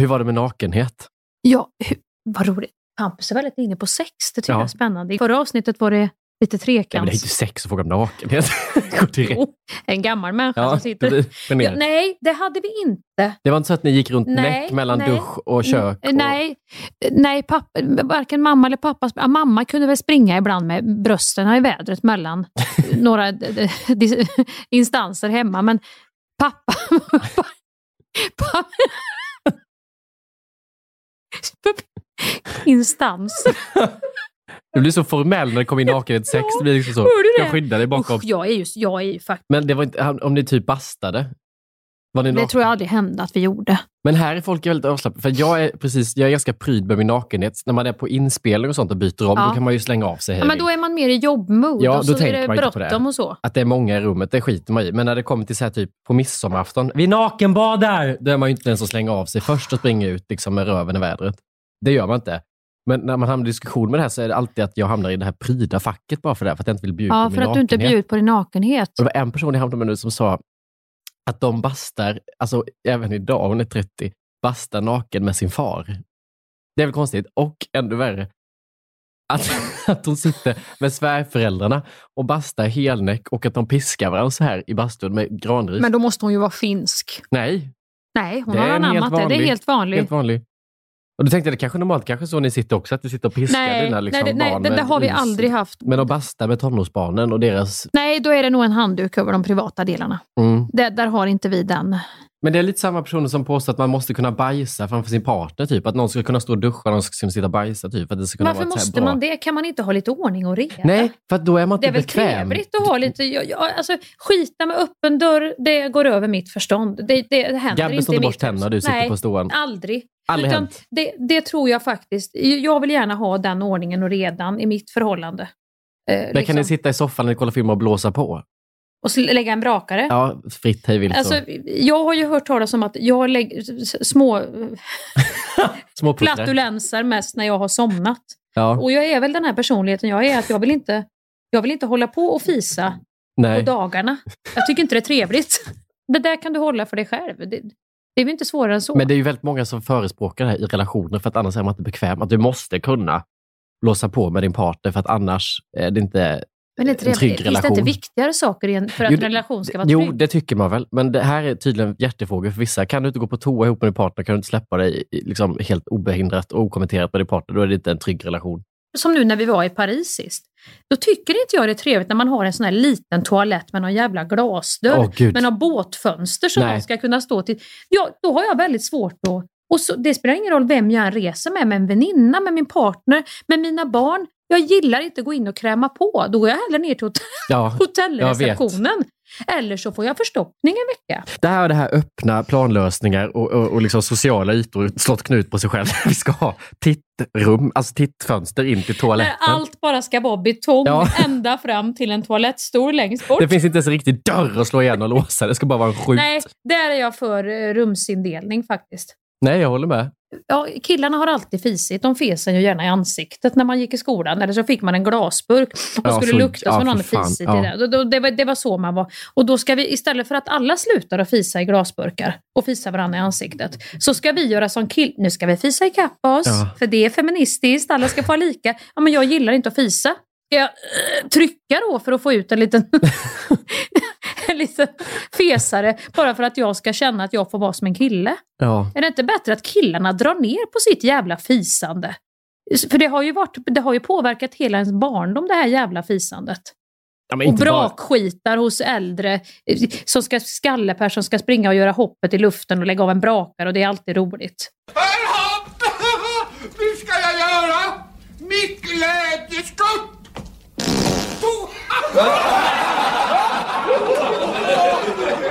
B: Hur var det med nakenhet?
A: Ja, hu- vad roligt. Hampus är väldigt inne på sex. Det tycker
B: Ja.
A: jag är spännande. I förra avsnittet var det lite
B: Nej, men det är inte sex att fråga om nakenhet.
A: En gammal människa
B: Ja,
A: som sitter... Ja, nej, det hade vi inte.
B: Det var inte så att ni gick runt
A: Nej,
B: näck mellan
A: nej.
B: dusch och kök? Och...
A: Nej, nej pappa, varken mamma eller pappa. ja, Mamma kunde väl springa ibland med brösten i vädret mellan några instanser hemma, men pappa... pappa instans.
B: Du blir så formell när det kommer in nakenhetssex. Det blir liksom så. Jag skyddar dig bakom.
A: Usch, jag är ju, jag är ju faktiskt...
B: Men det var inte, om ni typ bastade? Var ni
A: Det tror jag aldrig hände att vi gjorde.
B: Men här är folk väldigt avslappnade. För jag är, precis, jag är ganska pryd med min nakenhet. När man är på inspelning och sånt och byter om,
A: Ja.
B: då kan man ju slänga av sig
A: Ja, men då är man mer i jobbmode
B: Ja,
A: och
B: då
A: så är
B: inte på det.
A: bråttom och så.
B: Att det är många i rummet, det skiter man i. Men när det kommer till så här typ på midsommarafton, vi nakenbadar! Då är man ju inte den som slänger av sig först och springer ut liksom med röven i vädret. Det gör man inte. Men när man hamnar i diskussion med det här så är det alltid att jag hamnar i det här pryda facket bara för det, för att jag inte vill bjuda
A: Ja,
B: på
A: för
B: min
A: att du inte
B: nakenhet.
A: bjuder på din nakenhet.
B: Och det var en person jag hamnade med nu som sa att de bastar, alltså även idag, hon är 30, bastar naken med sin far. Det är väl konstigt. Och ännu värre, att, att hon sitter med svärföräldrarna och bastar helnäck och att de piskar varandra så här i bastun med granris.
A: Men då måste hon ju vara finsk.
B: Nej,
A: Nej, hon
B: Det
A: har anammat
B: helt
A: det. Det är helt vanligt.
B: helt vanlig. Och då tänkte jag, det kanske normalt, kanske så ni sitter också, att du sitter och piskar
A: Nej,
B: dina liksom,
A: nej, det- nej,
B: barn
A: det- det har vi
B: ris.
A: aldrig haft.
B: Men att basta med tonårsbarnen och deras...
A: Nej, då är det nog en handduk över de privata delarna.
B: Mm.
A: Det, där har inte vi den.
B: Men det är lite samma personer som påstår att man måste kunna bajsa framför sin partner. Typ. Att någon ska kunna stå och duscha och någon ska kunna sitta och bajsa. Typ, att det ska kunna
A: Varför
B: vara
A: måste
B: bra...
A: man det? Kan man inte ha lite ordning och reda?
B: Nej, för då är man
A: Det
B: inte
A: är väl
B: bekväm.
A: trevligt att ha lite... Jag, jag, alltså, skita med öppen dörr, det går över mitt förstånd. Det, det händer
B: Gabbe
A: inte i mitt
B: tänderna, du sitter
A: Nej,
B: på ståen.
A: Aldrig.
B: Aldrig
A: Utan
B: hänt.
A: det, det tror jag faktiskt. Jag vill gärna ha den ordningen och redan i mitt förhållande. Eh,
B: Där
A: liksom.
B: kan ni sitta i soffan ni kollar film och blåsa på.
A: Och lägga en brakare.
B: Ja, fritt hej vilt.
A: Alltså,
B: så.
A: jag har ju hört talas om att jag lägger små
B: Små
A: flatulenser mest när jag har somnat.
B: Ja,
A: Och jag är väl den här personligheten jag är, att jag vill inte, jag vill inte hålla på och fisa
B: nej.
A: på dagarna. Jag tycker inte det är trevligt. Det där kan du hålla för dig själv. Det, det är väl inte svårare än så.
B: Men det är ju väldigt många som förespråkar det här i relationer för att annars är man inte bekväm. Att du måste kunna blåsa på med din partner för att annars är det inte
A: Men är inte
B: en
A: det,
B: trygg
A: finns det
B: relation.
A: inte viktigare saker för att
B: Jo,
A: en relation ska vara
B: Jo,
A: trygg?
B: det tycker man väl. Men det här är tydligen hjärtefrågor för vissa. Kan du inte gå på toa ihop med din partner, kan du inte släppa dig liksom helt obehindrat och okommenterat med din partner, då är det inte en trygg relation.
A: Som nu när vi var i Paris sist. Då tycker inte jag det är trevligt när man har en sån här liten toalett med någon jävla glasdörr.
B: Gud.
A: med några båtfönster som man ska kunna stå till. Ja, då har jag väldigt svårt att... Och så, det spelar ingen roll vem jag än reser med, med en väninna, med min partner, med mina barn. Jag gillar inte att gå in och kräma på. Då går jag hellre ner till hotell
B: Ja,
A: hotellreceptionen. Eller så får jag förstoppning en vecka.
B: Det här är det här öppna planlösningar och, och, och liksom sociala ytor slått knut på sig själv. Vi ska ha tittrum, alltså tittfönster in till
A: Där
B: toaletten.
A: allt bara ska vara betong
B: Ja.
A: ända fram till en toalettstol längst bort.
B: Det finns inte ens en riktig dörr att slå igen och låsa. Det ska bara vara en skjut.
A: Nej, där är jag för eh, rumsindelning faktiskt.
B: Nej, jag håller med.
A: Ja, killarna har alltid fisit. De fesen ju gärna i ansiktet när man gick i skolan. Eller så fick man en glasburk och
B: Ja,
A: skulle
B: så-
A: lukta
B: ja,
A: som någon
B: fan,
A: fisit
B: ja.
A: i det. Det var, det var så man var. Och då ska vi istället för att alla slutar att fisa i glasburkar och fisa varandra i ansiktet. Så ska vi göra som kill... Nu ska vi fisa ikapp oss.
B: Ja.
A: För det är feministiskt. Alla ska få ha lika. Ja, men jag gillar inte att fisa. Ska jag eh, trycka då för att få ut en liten, en liten fesare bara för att jag ska känna att jag får vara som en kille?
B: Ja.
A: Är det inte bättre att killarna drar ner på sitt jävla fisande? För det har ju, varit, det har ju påverkat hela ens barndom det här jävla fisandet.
B: Ja,
A: Och
B: inte bara-
A: brakskitar hos äldre som ska, skalleperson ska springa och göra hoppet i luften och lägga av en brakare och det är alltid roligt.
K: Nu ska jag göra mitt glädjeskutt!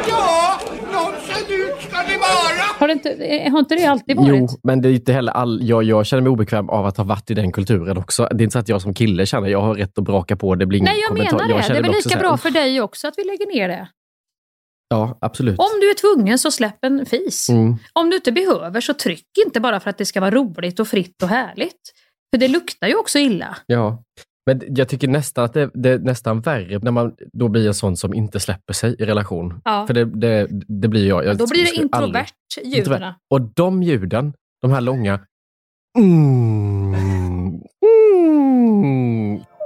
K: Ja, något ser ut ska det vara!
A: Har, det inte, eh, har inte det alltid varit?
B: Jo, men det är inte heller all... jag, jag känner mig obekväm av att ha varit i den kulturen också. Det är inte så att jag som kille känner jag har rätt att braka på. Det blir ingen
A: Nej, jag
B: kommentar.
A: menar det. Det
B: känner
A: är väl lika
B: här,
A: bra för dig också att vi lägger ner det.
B: Ja, absolut.
A: Om du är tvungen så släpp en fis.
B: Mm.
A: Om du inte behöver så tryck inte bara för att det ska vara roligt och fritt och härligt. För det luktar ju också illa.
B: Ja. Men jag tycker nästan att det, det är nästan värre när man då blir en sån som inte släpper sig i relation.
A: Ja.
B: För det, det, det blir jag. jag
A: Då blir det
B: aldrig-
A: introvert, ljuden.
B: Och de ljuden, de här långa... Mm, mm,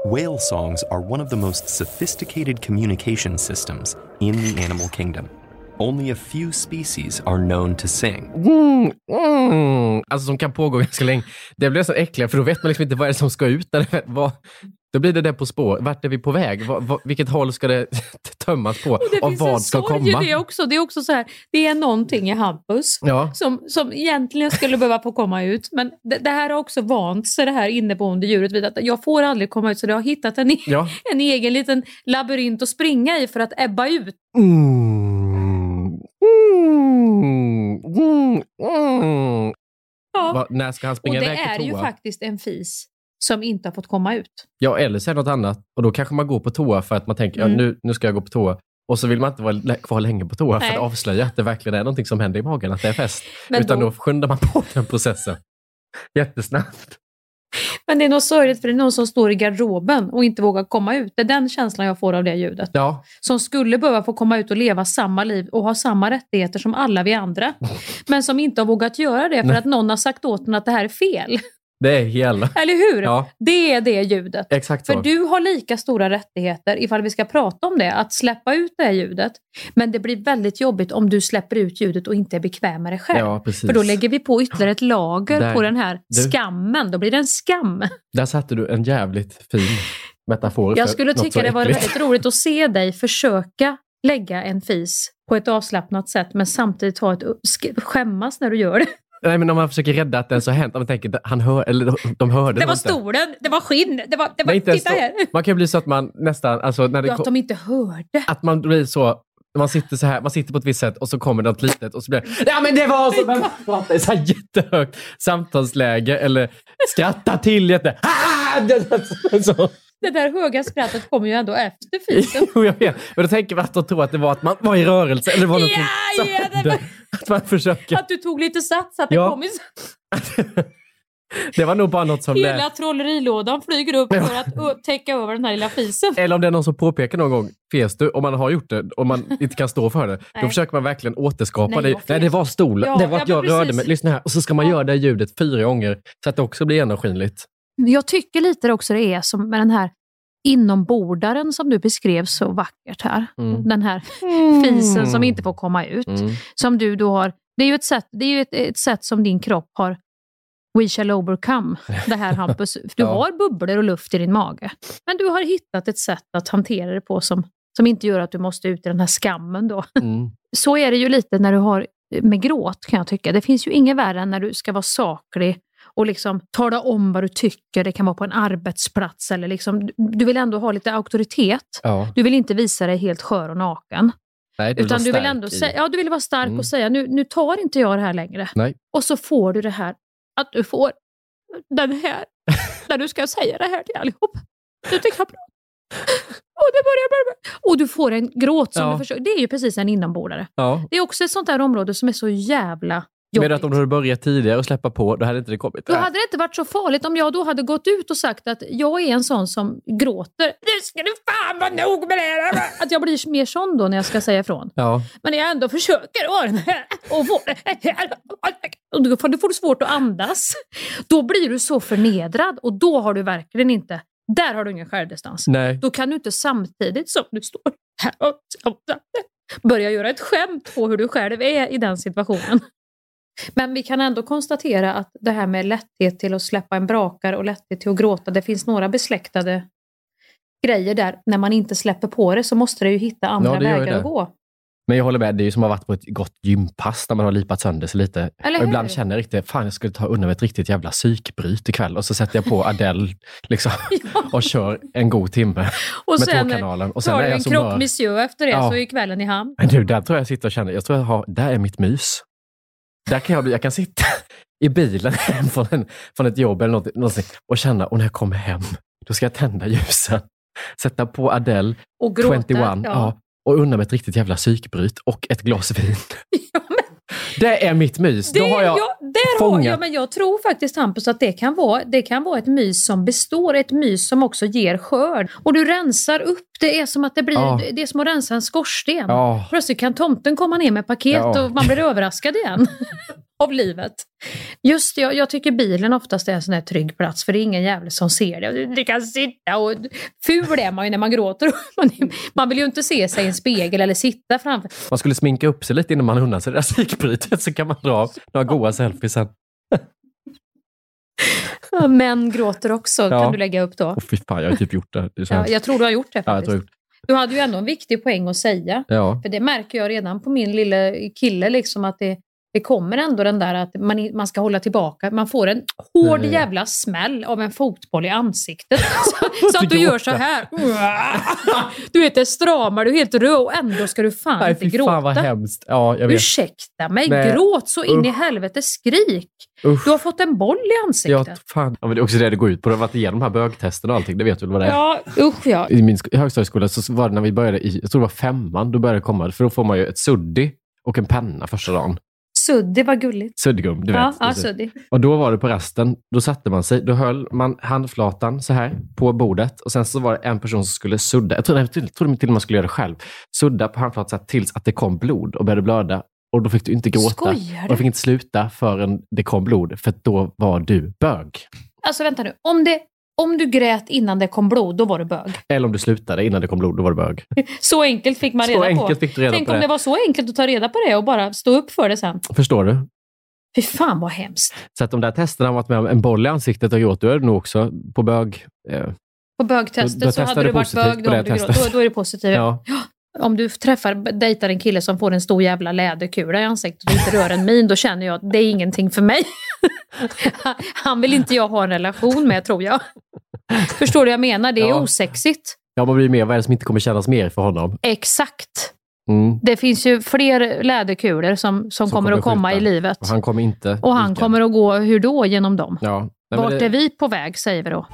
L: Whale songs are one of the most sophisticated communication systems in the animal kingdom. Only a few species are known to sing.
B: mm, mm. Alltså som kan pågå ganska länge. Det blir så äckligt för då vet man liksom inte vad är det som ska ut. Eller vad, då blir det det på spår. Vart är vi på väg? Vad, vad, vilket håll ska det tömmas på?
A: Det
B: Och
A: en
B: vad ska komma?
A: det också. Det är också så här, det är någonting i Hampus
B: Ja.
A: som, som egentligen skulle behöva få komma ut. Men det, det här har också vant sig, det här inneboende djuret vid att jag får aldrig komma ut. Så det har hittat en,
B: Ja.
A: en egen liten labyrint att springa i för att ebba ut.
B: Mm, mm, mm, mm.
A: Ja.
B: Va, när ska han springa
A: det
B: iväg
A: är
B: på
A: ju
B: toa?
A: faktiskt en fis som inte har fått komma ut.
B: Ja, eller så är det något annat. Och då kanske man går på toa för att man tänker,
A: Mm.
B: ja, nu, nu ska jag gå på toa. Och så vill man inte vara kvar länge på toa för att avslöja att det verkligen är någonting som händer i magen, att det är fest.
A: Men
B: Utan
A: då-
B: då skyndar man på den processen. Jättesnabbt.
A: Men det är nog sorgligt för det är någon som står i garderoben och inte vågar komma ut. Det är den känslan jag får av det ljudet.
B: Ja,
A: Som skulle behöva få komma ut och leva samma liv och ha samma rättigheter som alla vi andra. Men som inte har vågat göra det för att någon har sagt åt den att det här är fel.
B: Det är hela.
A: Eller hur?
B: Ja.
A: Det är det ljudet.
B: Exakt
A: För
B: så.
A: du har lika stora rättigheter, ifall vi ska prata om det, att släppa ut det här ljudet. Men det blir väldigt jobbigt om du släpper ut ljudet och inte är bekväm med det själv.
B: Ja, precis.
A: För då lägger vi på ytterligare ett lager
B: Där-
A: på den här
B: du-
A: skammen. Då blir det en skam.
B: Där satte du en jävligt fin metafor
A: Jag
B: för
A: skulle tycka det var väldigt roligt att se dig försöka lägga en fis på ett avslappnat sätt men samtidigt ha ett sk- skämmas när du gör det.
B: Nej, men om man försöker rädda att den så hänt, man tänker, han hör, eller de- de hörde
A: Det var
B: inte.
A: stolen, det var skinn, det var... Det var
B: Nej, inte
A: titta här!
B: Man kan ju bli så att man nästan, alltså när det
A: Ja, att de inte hörde.
B: att man blir så, man sitter så här, man sitter på ett visst sätt och så kommer det något litet och så blir det, ja men det var så, men pratar så här jättehögt samtalsläge eller skrattar till jätte, ah! Det- så.
A: Det där höga skrattet kommer ju ändå efter fisen.
B: Jo, jag vet. Men då tänker man att de tror att det var att man var i rörelse eller det var någonting
A: Ja, ja, det
B: hände. Att man försöker.
A: Att du tog lite sats, att det
B: Ja.
A: kom i...
B: Det var nog bara något som
A: Hela
B: lät.
A: trollerilådan flyger upp för att täcka över den här lilla fisen.
B: Eller om det är någon som påpekar någon gång, fes du? Om man har gjort det och man inte kan stå för det,
A: Nej.
B: då försöker man verkligen återskapa
A: Nej,
B: det. Nej, det var stolen.
A: Ja,
B: det var
A: ja,
B: att jag
A: men
B: rörde
A: precis.
B: mig. Lyssna här. Och så ska man göra det ljudet fyra gånger så att det också blir genomskinligt.
A: Jag tycker lite också det är som med den här inombordaren som du beskrev så vackert här.
B: Mm.
A: Den här fisen som inte får komma ut.
B: Mm.
A: Som du då har, det är ju ett sätt, det är ju ett, ett sätt som din kropp har We shall overcome, det här Hampus. Du
B: Ja.
A: har bubblor och luft i din mage. Men du har hittat ett sätt att hantera det på som, som inte gör att du måste ut i den här skammen då.
B: Mm.
A: Så är det ju lite när du har med gråt kan jag tycka. Det finns ju inget värre än när du ska vara saklig och liksom tala om vad du tycker. Det kan vara på en arbetsplats eller liksom, du vill ändå ha lite auktoritet.
B: Ja.
A: Du vill inte visa dig helt skör och naken.
B: Nej,
A: Utan
B: var
A: du vill ändå
B: i-
A: säga, ja, du vill vara stark
B: Mm.
A: och säga nu, nu tar inte jag det här längre.
B: Nej.
A: Och så får du det här, att du får den här, där du ska säga det här till allihop. Du tycker jag bra. Och, det börjar, börjar, och du får en gråt som
B: Ja.
A: du försöker. Det är ju precis en inombordsare.
B: Ja.
A: Det är också ett sånt där område som är så jävla
B: Men
A: jobbigt.
B: att om du hade börjat tidigare och släppa på, då hade inte det kommit.
A: Då hade det inte varit så farligt om jag då hade gått ut och sagt att jag är en sån som gråter. Nu ska du fan vara nog med det här. Att jag blir mer sån då när jag ska säga ifrån.
B: Ja.
A: Men jag ändå försöker och få det här. Och då får, då får du svårt att andas. Då blir du så förnedrad och då har du verkligen inte, där har du ingen självdistans.
B: Nej.
A: Då kan du inte samtidigt som du står här och börja göra ett skämt på hur du själv är i den situationen. Men vi kan ändå konstatera att det här med lätthet till att släppa en brakare och lätthet till att gråta, det finns några besläktade grejer där. När man inte släpper på det så måste det ju hitta andra
B: Ja,
A: vägar att gå.
B: Men jag håller med, det är ju som att ha varit på ett gott gympass när man har lipat sönder sig lite.
A: Eller
B: och ibland känner jag riktigt, fan jag skulle ta undan ett riktigt jävla psykbryt ikväll och så sätter jag på Adele liksom, och kör en god timme
A: Och
B: med
A: sen
B: tårkanalen. Och sen
A: tar du en kropp
B: mör.
A: monsieur efter det
B: Ja.
A: så är kvällen i hamn.
B: Men du, där tror jag jag sitter och känner, jag tror jag har, där är mitt mys. Där kan jag jag kan sitta i bilen hem från, en, från ett jobb eller något, någonting och känna, och när jag kommer hem, då ska jag tända ljusen, sätta på Adele,
A: Och gråta,
B: 21,
A: ja.
B: ja, och unna mig ett riktigt jävla psykbryt och ett glas vin. Det är mitt mys.
A: Det,
B: då har jag
A: ja, där har,
B: fångat...
A: ja, men jag tror faktiskt Hampus att det kan, vara, det kan vara ett mys som består, ett mys som också ger skörd. Och du rensar upp, det är som att det blir,
B: Ja.
A: det är som att rensa en skorsten.
B: Ja.
A: Plötsligt kan tomten komma ner med paket
B: Ja.
A: och man blir överraskad igen av livet. Just jag, jag tycker bilen oftast är en sån här trygg plats för det är ingen jävel som ser det. Du, kan sitta och ful är man ju när man gråter. Man, vill ju inte se sig i en spegel eller sitta framför.
B: Man skulle sminka upp sig lite innan man unnar sig det där psykbrytet så kan man dra några goa selfies sen.
A: Ja, Män gråter också,
B: Ja.
A: kan du lägga upp då.
B: Åh fy fan, jag har typ gjort det. det
A: Ja, jag tror du har gjort det
B: Ja, jag
A: faktiskt. Du hade ju ändå en viktig poäng att säga.
B: Ja.
A: För det märker jag redan på min lilla kille, liksom att det, det kommer ändå den där att man, i- man ska hålla tillbaka. Man får en hård
B: Nej.
A: jävla smäll av en fotboll i ansiktet. Så, så att du gör så här. Du vet, det stramar, du är helt röd och ändå ska du fan
B: Nej,
A: inte gråta.
B: fan vad hemskt. Ja, jag vet.
A: Ursäkta mig,
B: Nej.
A: gråt så in i
B: Usch.
A: helvete, skrik.
B: Usch.
A: Du har fått en boll i
B: Ja,
A: ansiktet.
B: fan. Ja, men det är också det det går ut på. Du har varit igenom de här bögtesterna och allting. Det vet du väl vad det är?
A: Ja, usch ja.
B: I min sk- i högstadieskola så var det när vi började i, jag tror det var femman, då började det komma, för då får man ju ett suddi och en penna första dagen.
A: Suddig var gulligt.
B: Suddgum, du
A: Ja,
B: vet.
A: ja, suddig.
B: Och då var det på rasten, då satte man sig, då höll man handflatan så här på bordet och sen så var det en person som skulle sudda, jag tror, jag tror till och med man skulle göra det själv, sudda på handflatan tills att det kom blod och började blöda. Och då fick du inte gråta.
A: Skojar
B: Och
A: du?
B: du fick inte sluta förrän det kom blod, för då var du bög.
A: Alltså vänta nu, om, det, om du grät innan det kom blod, då var du bög.
B: Eller om du slutade innan det kom blod, då var du bög.
A: Så enkelt fick man
B: Så
A: reda på.
B: enkelt fick du reda
A: Tänk
B: på
A: om
B: det.
A: det var så enkelt att ta reda på det och bara stå upp för det sen.
B: Förstår du?
A: Fy fan vad hemskt.
B: Så att de där testerna har varit med om en boll i ansiktet och gråt, då är du nog också på bög. Eh,
A: På bögtestet
B: Då- då
A: så hade
B: du
A: du varit bög, då, du då, då är det positivt.
B: ja.
A: Om du träffar, dejtar en kille som får en stor jävla läderkula i ansiktet och inte rör en min, då känner jag att det är ingenting för mig. Han vill inte jag ha en relation med, tror jag. Förstår du vad jag menar? Det är
B: Ja.
A: osexigt.
B: ja, man blir mer, vad är det som inte kommer kännas mer för honom?
A: Exakt.
B: Mm.
A: Det finns ju fler läderkulor som, som, kommer, att komma
B: skjuta.
A: i livet.
B: Och han kommer inte
A: Och han
B: vika.
A: kommer att gå, hur då, genom dem?
B: Ja. Nej,
A: Vart
B: det-
A: är vi på väg, säger vi då.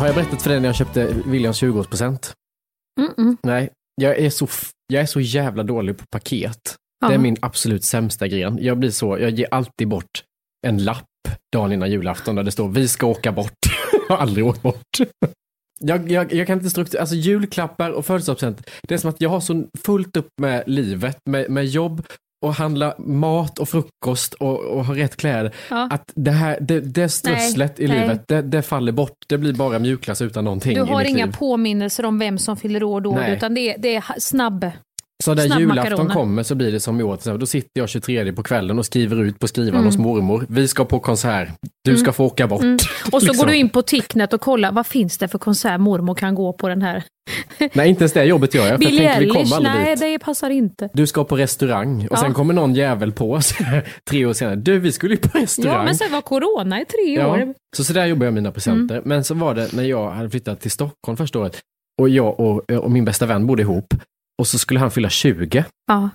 B: Har jag berättat för dig när jag köpte Williams 20-årspresent?
A: Mm-mm.
B: Nej, jag är, så, jag är så jävla dålig på paket. Det är
A: Ja.
B: min absolut sämsta gren. Jag blir så, jag ger alltid bort en lapp dagen innan julafton där det står vi ska åka bort. jag har aldrig åkt bort. Jag, jag, jag kan inte strukturera, alltså julklappar och födelsedagspresent, det är som att jag har så fullt upp med livet, med, med jobb och handla mat och frukost och, och ha rätt kläder.
A: Ja.
B: Att det här, det, det strösslet i
A: nej.
B: livet, det, det faller bort. Det blir bara mjukglass utan någonting
A: Du har inga
B: liv.
A: påminnelser om vem som fyller år då,
B: Nej.
A: utan det är, det är snabb.
B: Så när julafton
A: Snabbmakaroner.
B: kommer så blir det som i år, då sitter jag 23 på kvällen och skriver ut på skrivaren
A: Mm.
B: hos mormor. Vi ska på konsert, du ska
A: Mm.
B: få åka bort.
A: Mm. Och så
B: Liksom.
A: går du in på Ticknet och kollar, vad finns det för konsert mormor kan gå på den här?
B: Nej, inte ens det jobbet gör jag. För jag tänker, vi kommer aldrig
A: nej
B: dit.
A: det passar inte.
B: Du ska på restaurang och
A: Ja.
B: sen kommer någon jävel på oss tre år senare. Du, vi skulle ju på restaurang.
A: Ja, men sen var corona i tre
B: Ja,
A: år.
B: så så där jobbar jag mina presenter.
A: Mm.
B: Men så var det när jag hade flyttat till Stockholm första året och jag och, och min bästa vän bodde ihop och så skulle han fylla 20.
A: Ja.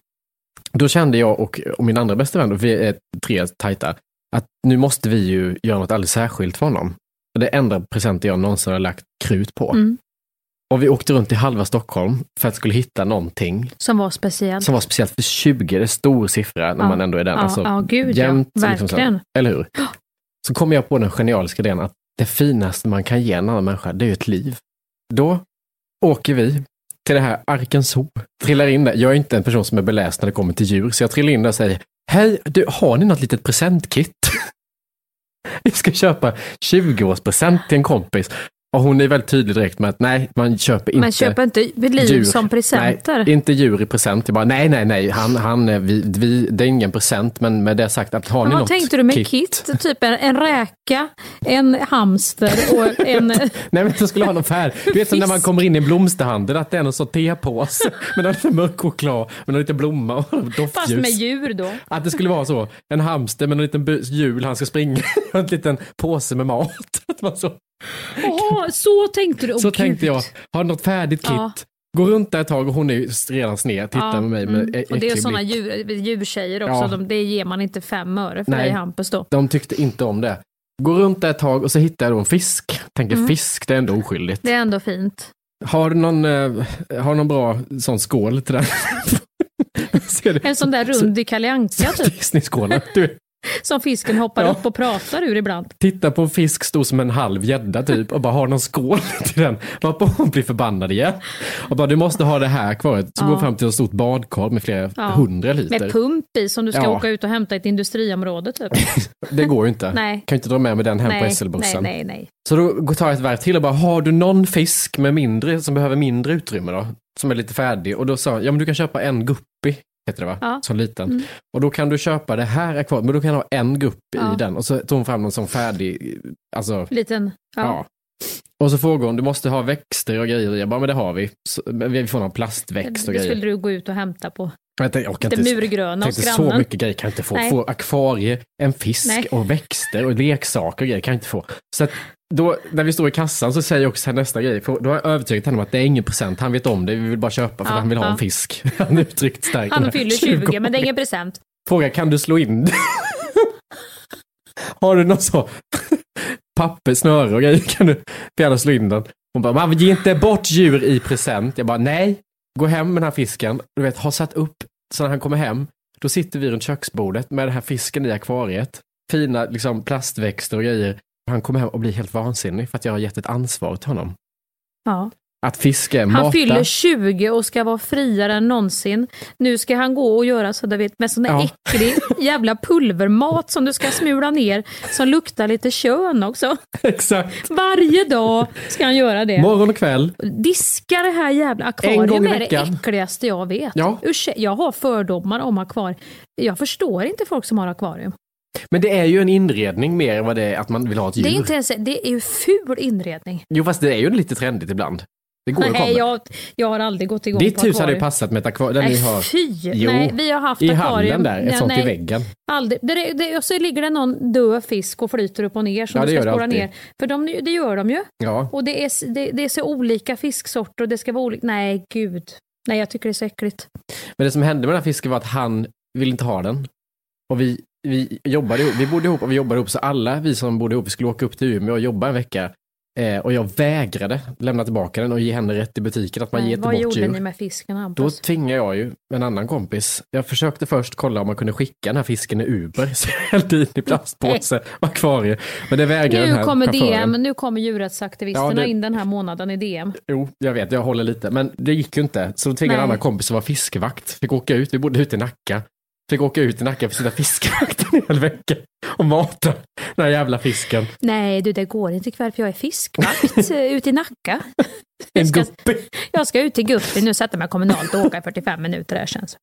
B: Då kände jag och, och min andra bästa vän, och vi är tre tajta, att nu måste vi ju göra något alldeles särskilt för honom. Det enda presenter jag någonsin har lagt krut på.
A: Mm.
B: Och vi åkte runt i halva Stockholm för att skulle hitta någonting
A: Som var speciellt.
B: som var speciellt för 20, det är stor siffra när
A: Ja.
B: man ändå är den.
A: Ja,
B: alltså,
A: ja, gud, ja.
B: jämnt, liksom så.
A: Verkligen.
B: Eller hur? Så kom jag på den genialiska idén att det finaste man kan ge en annan människa, det är ju ett liv. Då åker vi till det här Arkansas, trillar in där. Jag är inte en person som är beläst när det kommer till djur, så jag trillar in där och säger Hej, du, har ni något litet presentkit? Vi ska köpa 20-årspresent till en kompis. Och hon är väldigt tydlig direkt med att nej, man köper inte
A: Man köper inte liv
B: djur.
A: som presenter.
B: Nej, inte djur i present. Jag bara, nej, nej, nej, han, han, är- vi, vi, det är ingen present, men med det sagt, att har ni
A: Men vad
B: något
A: tänkte du med kit? Typ en, en räka, en hamster och en...
B: Nej men jag skulle ha någon färg. Du vet som när man kommer in i en blomsterhandel att det är någon sån tepåse med någon liten mörk choklad med någon liten blomma och doftljus.
A: Fast med djur då.
B: Att det skulle vara så. En hamster med en liten hjul han ska springa en liten påse med mat. Att man så
A: Jaha, så tänkte du. Åh,
B: så
A: gud.
B: tänkte jag, har något färdigt kit.
A: Ja.
B: Gå runt där ett tag och hon är redan sned, tittar
A: Ja,
B: på mig med
A: mm. Och det är sådana djur, djurtjejer också,
B: Ja.
A: de, det ger man inte fem öre för
B: Nej.
A: dig Hampus då.
B: De tyckte inte om det. Gå runt där ett tag och så hittar jag då en fisk. Tänker
A: Mm.
B: fisk, det är ändå oskyldigt.
A: Det är ändå fint.
B: Har du någon, eh, har någon bra sån skål till den?
A: En sån där rund i Kalle Anka typ,
B: Disney-skålen. Du,
A: som fisken hoppar
B: Ja.
A: upp och pratar ur ibland.
B: titta på en fisk stor som en halv gädda typ och bara har någon skål till den. Varpå hon blir förbannad igen. Och bara du måste ha det här kvar. Så
A: Ja.
B: går fram till ett stort badkar med flera
A: Ja.
B: hundra liter.
A: Med pump i som du ska
B: Ja.
A: åka ut och hämta i ett industriområde typ.
B: Det går ju inte.
A: Nej.
B: Kan inte dra med mig den hem på
A: nej,
B: SL-bussen.
A: nej, nej, nej.
B: Så då tar jag ett varv till och bara, har du någon fisk med mindre, som behöver mindre utrymme då? Som är lite färdig. Och då sa han, ja men du kan köpa en guppy, heter det va?
A: Ja.
B: Som liten.
A: Mm.
B: Och då kan du köpa det här akvariet, men då kan du ha en guppy
A: Ja.
B: i den. Och så tog hon fram någon sån färdig, alltså,
A: Liten, ja.
B: ja. Och så frågade hon, du måste ha växter och grejer. Jag bara, men det har vi. Så, vi får någon plastväxt och
A: Det
B: grejer.
A: skulle du gå ut och hämta på.
B: Jag tänkte, jag
A: Det
B: inte,
A: murgröna hos
B: tänkte så
A: grannen.
B: mycket grejer kan jag inte få.
A: Nej.
B: Få akvarie, en fisk
A: Nej.
B: och växter och leksaker och grejer kan jag inte få. Så att då, när vi står i kassan så säger jag också nästa grej, för då har jag övertygat honom att det är ingen present, han vet om det, vi vill bara köpa för
A: Ja,
B: han vill ha
A: ja.
B: en fisk. Han är uttryckt starkt.
A: Han fyller 20, men det är ingen present.
B: Fråga, kan du slå in? har du någon så papper, snöre och grejer, kan du gärna slå in den? Hon bara, man ge inte bort djur i present. Jag bara, nej, gå hem med den här fisken. Du vet, ha satt upp, så när han kommer hem, då sitter vi runt köksbordet med den här fisken i akvariet. Fina liksom, plastväxter och grejer. Han kommer hem och blir helt vansinnig för att jag har gett ett ansvar till honom.
A: Ja.
B: Att fiska,
A: Han
B: mata.
A: fyller 20 och ska vara friare än någonsin. Nu ska han gå och göra så vet, med sån där
B: Ja.
A: äcklig jävla pulvermat som du ska smula ner som luktar lite kön också.
B: Exakt.
A: Varje dag ska han göra det.
B: Morgon och kväll.
A: Diska det här jävla akvariet är det äckligaste jag vet.
B: Ja.
A: Ursäkta, jag har fördomar om akvarium. Jag förstår inte folk som har akvarium.
B: Men det är ju en inredning mer än vad det är att man vill ha ett djur.
A: Det är inte ens, det är ju ful inredning.
B: Jo, fast det är ju lite trendigt ibland. Det går
A: Nej, jag, jag har aldrig gått igång
B: Ditt
A: på
B: hus hade ju passat med ett akvarium.
A: Nej,
B: har...
A: fy!
B: Jo,
A: Nej, vi har haft
B: I hallen där, ett
A: Nej,
B: sånt i
A: nej.
B: väggen.
A: Aldrig. Det, det, och så ligger det någon död fisk och flyter upp och ner som
B: Ja, det
A: ska
B: alltid.
A: ner. För de, det gör de ju.
B: Ja.
A: Och det är, det, det är så olika fisksorter och det ska vara olika. Nej, gud. Nej, jag tycker det är så äckligt.
B: Men det som hände med den här fisken var att han ville inte ha den. Och vi, vi jobbade ihop, vi bodde ihop och vi jobbade ihop så alla vi som bodde ihop, vi skulle åka upp till Umeå och jobba en vecka. Eh, och jag vägrade lämna tillbaka den och ge henne rätt i butiken att man
A: Nej,
B: ger inte
A: vad
B: bort
A: gjorde
B: djur.
A: ni med fisken
B: Då
A: Hampus?
B: tvingade jag ju en annan kompis. Jag försökte först kolla om man kunde skicka den här fisken i Uber. Så jag hällde in i plastpåse och akvarie. Men det vägrade den
A: Nu
B: här
A: kommer
B: chauffören.
A: DM, nu kommer djurrättsaktivisterna
B: Ja, det-
A: in den här månaden i DM.
B: Jo, jag vet, jag håller lite. Men det gick ju inte. Så då tvingade en annan kompis som var fiskevakt. Fick åka ut, vi bodde ute i Nacka. Fick åka ut i Nacka för sitta fiskevakt en hel vecka och mata den här jävla fisken.
A: Nej du, det går inte ikväll för jag är fiskvakt eh, ute i Nacka.
B: En
A: ska-
B: guppy.
A: Jag ska ut till Guppy nu, sätta mig kommunalt och åka i 45 minuter där känns.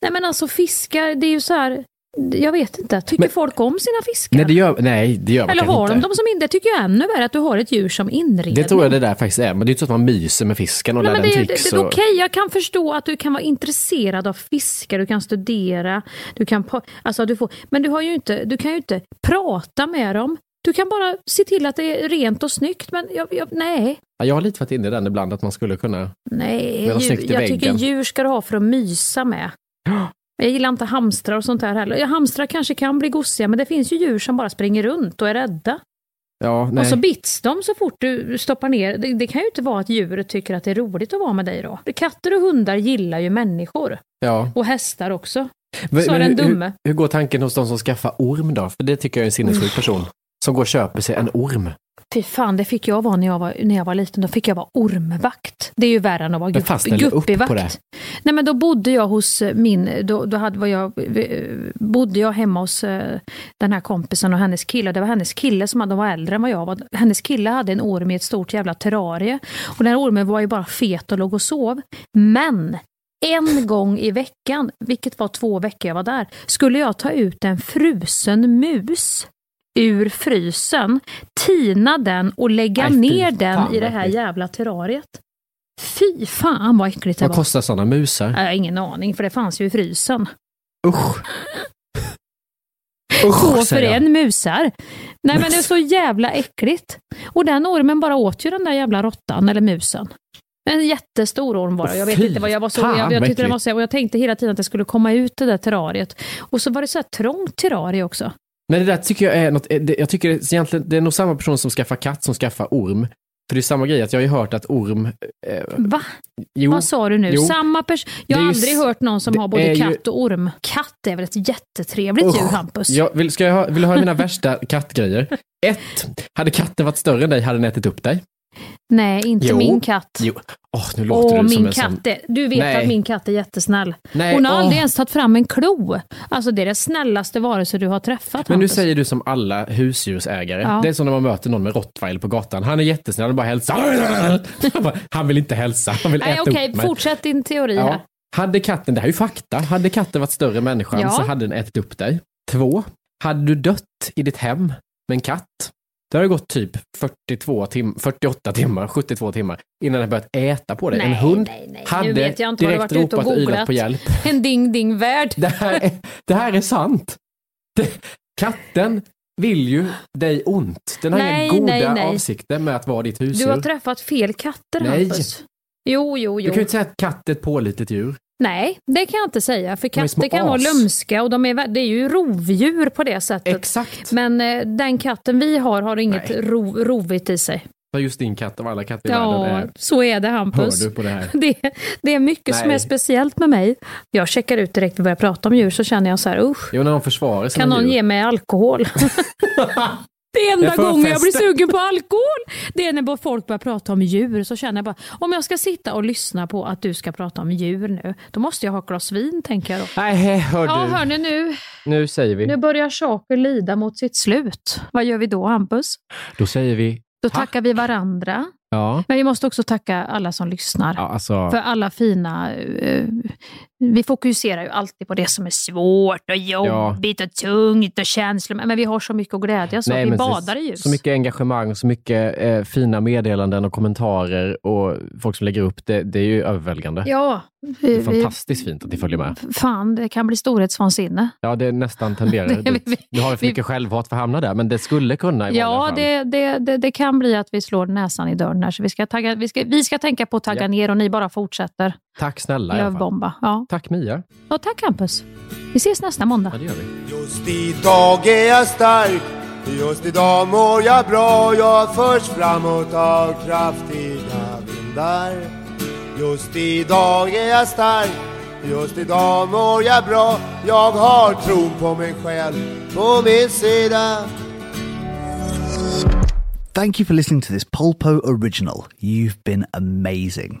A: Nej men alltså fiskar, det är ju så här, jag vet inte, tycker
B: Men-
A: folk om sina fiskar?
B: Nej, det gör, nej, det gör man
A: Eller har de
B: inte.
A: dem som in? Det tycker jag är ännu värre, att du har ett djur som inredning.
B: Det tror jag det där faktiskt är, men det är inte så att man myser med fisken och
A: Nej,
B: lär
A: men
B: den
A: det,
B: tricks.
A: det, det,
B: och-
A: Okej, jag kan förstå att du kan vara intresserad av fiskar, du kan studera, du kan, alltså, du får, men du, har ju inte, du kan ju inte prata med dem. Du kan bara se till att det är rent och snyggt, men jag, jag, nej.
B: Ja, jag har lite varit inne i den ibland, att man skulle kunna...
A: Nej, djur, jag tycker
B: väggen.
A: djur ska du ha för att mysa med. Jag gillar inte hamstrar och sånt här heller. Ja, hamstrar kanske kan bli gosiga, men det finns ju djur som bara springer runt och är rädda.
B: Ja, nej.
A: Och så bits de så fort du stoppar ner. Det, det kan ju inte vara att djuret tycker att det är roligt att vara med dig då. Katter och hundar gillar ju människor.
B: ja.
A: Och hästar också.
B: Men-
A: Sa
B: men
A: den dumme.
B: Hur, hur går tanken hos de som skaffar orm då? För det tycker jag är en sinnessjuk person. Som går och köper sig en orm.
A: Fy fan, det fick jag vara när jag var, när jag var liten. Då fick jag vara ormvakt. Det är ju värre än att vara gupp, guppivakt. Nej men då bodde jag hos eh, min, då, då hade, var jag, bodde jag hemma hos eh, den här kompisen och hennes kille. Det var hennes kille som hade, de var äldre än vad jag var. Hennes kille hade en orm i ett stort jävla terrarie. Och den här ormen var ju bara fet och låg och sov. Men en gång i veckan, vilket var två veckor jag var där, skulle jag ta ut en frusen mus ur frysen, tina den och lägga
B: Nej,
A: ner den
B: fan,
A: i det
B: vad
A: här jävla terrariet. Fy fan vad äckligt det
B: Vad
A: var.
B: kostar sådana musar?
A: Jag har ingen aning, för det fanns ju i frysen.
B: Usch!
A: Två för en musar. Nej men det är så jävla äckligt. Och den ormen bara åt ju den där jävla råttan eller musen. En jättestor orm var det. Jag vet
B: Fy
A: inte vad jag var så...
B: fan,
A: Jag, jag
B: vad
A: tyckte den var så... Och jag tänkte hela tiden att det skulle komma ut det där terrariet. Och så var det så här trångt terrarie också.
B: Men det där tycker jag är något, det- jag tycker det, egentligen, det är nog samma person som skaffar katt som skaffar orm. För det är samma grej, att jag har ju hört att orm... Eh,
A: Va?
B: jo,
A: Vad sa du nu?
B: jo.
A: Samma person? Jag har aldrig hört någon som har både
B: ju-
A: katt och orm. Katt är väl ett jättetrevligt
B: Usch.
A: djur, Hampus?
B: Jag vill, ska jag ha, vill du ha mina värsta kattgrejer? Ett, hade katten varit större än dig hade den ätit upp dig.
A: Nej, inte
B: Jo.
A: min katt.
B: Jo. Åh, nu låter
A: Åh,
B: du som
A: min
B: en
A: katt. är- Du vet
B: Nej.
A: att min katt är jättesnäll.
B: Nej,
A: Hon har
B: åh.
A: aldrig ens tagit fram en klo. Alltså det är det snällaste varelse du har träffat.
B: Men nu
A: Hampus.
B: säger du som alla husdjursägare.
A: Ja.
B: Det är som när man möter någon med rottweiler på gatan. Han är jättesnäll och bara hälsar. Han vill inte hälsa, han vill
A: Nej,
B: äta
A: okej,
B: upp mig.
A: fortsätt din teori här.
B: Ja. Hade katten, det här är ju fakta, hade katten varit större än människan
A: Ja.
B: så hade den ätit upp dig. Två, hade du dött i ditt hem med en katt, det har gått typ 42 tim 48 timmar, 72 timmar innan den börjat äta på dig. En hund
A: nej, nej.
B: hade
A: du
B: direkt ropat och ylat på hjälp.
A: En ding-ding-värld.
B: Det här, är, det här är sant. Det, katten vill ju dig ont. Den har
A: Nej,
B: inga goda
A: nej, nej.
B: avsikter med att vara ditt husdjur.
A: Du har träffat fel katter,
B: Nej.
A: Hampus. Jo, jo,
B: Du
A: jo.
B: kan ju inte säga att katt är ett pålitligt djur.
A: Nej, det kan jag inte säga. För katter kan vara
B: as.
A: lömska och de är, det är ju rovdjur på det sättet.
B: Exakt.
A: Men eh, den katten vi har har inget ro, rovigt i sig.
B: För just din katt av alla katter i
A: Ja,
B: världen är...
A: så är det
B: Hör
A: Hampus.
B: du på det här?
A: Det, det är mycket som
B: Nej.
A: är speciellt med mig. Jag checkar ut direkt när vi börjar prata om djur så känner jag så här, usch,
B: Jo, när de försvarar sina
A: kan någon
B: djur.
A: ge mig alkohol? det enda gången jag blir sugen på alkohol. Det är när bara folk börjar prata om djur så känner jag bara, om jag ska sitta och lyssna på att du ska prata om djur nu, då måste jag ha ett glas vin tänker jag då.
B: Nej, hör
A: Ja,
B: du.
A: hörni nu,
B: Nu säger vi.
A: nu börjar saker lida mot sitt slut. Vad gör vi då Hampus?
B: Då säger vi...
A: Då tackar vi varandra.
B: Ja.
A: Men vi måste också tacka alla som lyssnar.
B: Ja, alltså...
A: För alla fina... eh, vi fokuserar ju alltid på det som är svårt och jobbigt och tungt och känsligt. Men vi har så mycket att glädjas åt. Vi badar i ljus.
B: Så mycket engagemang, så mycket eh, fina meddelanden och kommentarer och folk som lägger upp. Det, det är ju överväldigande.
A: Ja,
B: Det
A: vi,
B: är
A: vi,
B: fantastiskt fint att ni följer med.
A: fan det kan bli storhetsvansinne.
B: Ja, det är nästan tenderar
A: Det-
B: dit.
A: vi-
B: Du har ju för
A: vi-
B: mycket självhat för att hamna där, men det skulle kunna i
A: Ja, det, det, det, det kan bli att vi slår näsan i dörren här. Så vi ska, tagga, vi ska, vi ska tänka på att tagga
B: Ja.
A: ner och ni bara fortsätter
B: Tack snälla
A: lövbomba. Ja.
B: Tack Mia.
A: ja, tack Hampus. Vi ses nästa måndag.
B: Ja, det gör vi.
H: Just idag är jag stark Just idag mår jag bra Jag förs framåt av kraftiga vindar Just idag är jag stark Just idag mår jag bra Jag har tron på mig själv på min sida
M: Thank you for listening to this Polpo original. You've been amazing.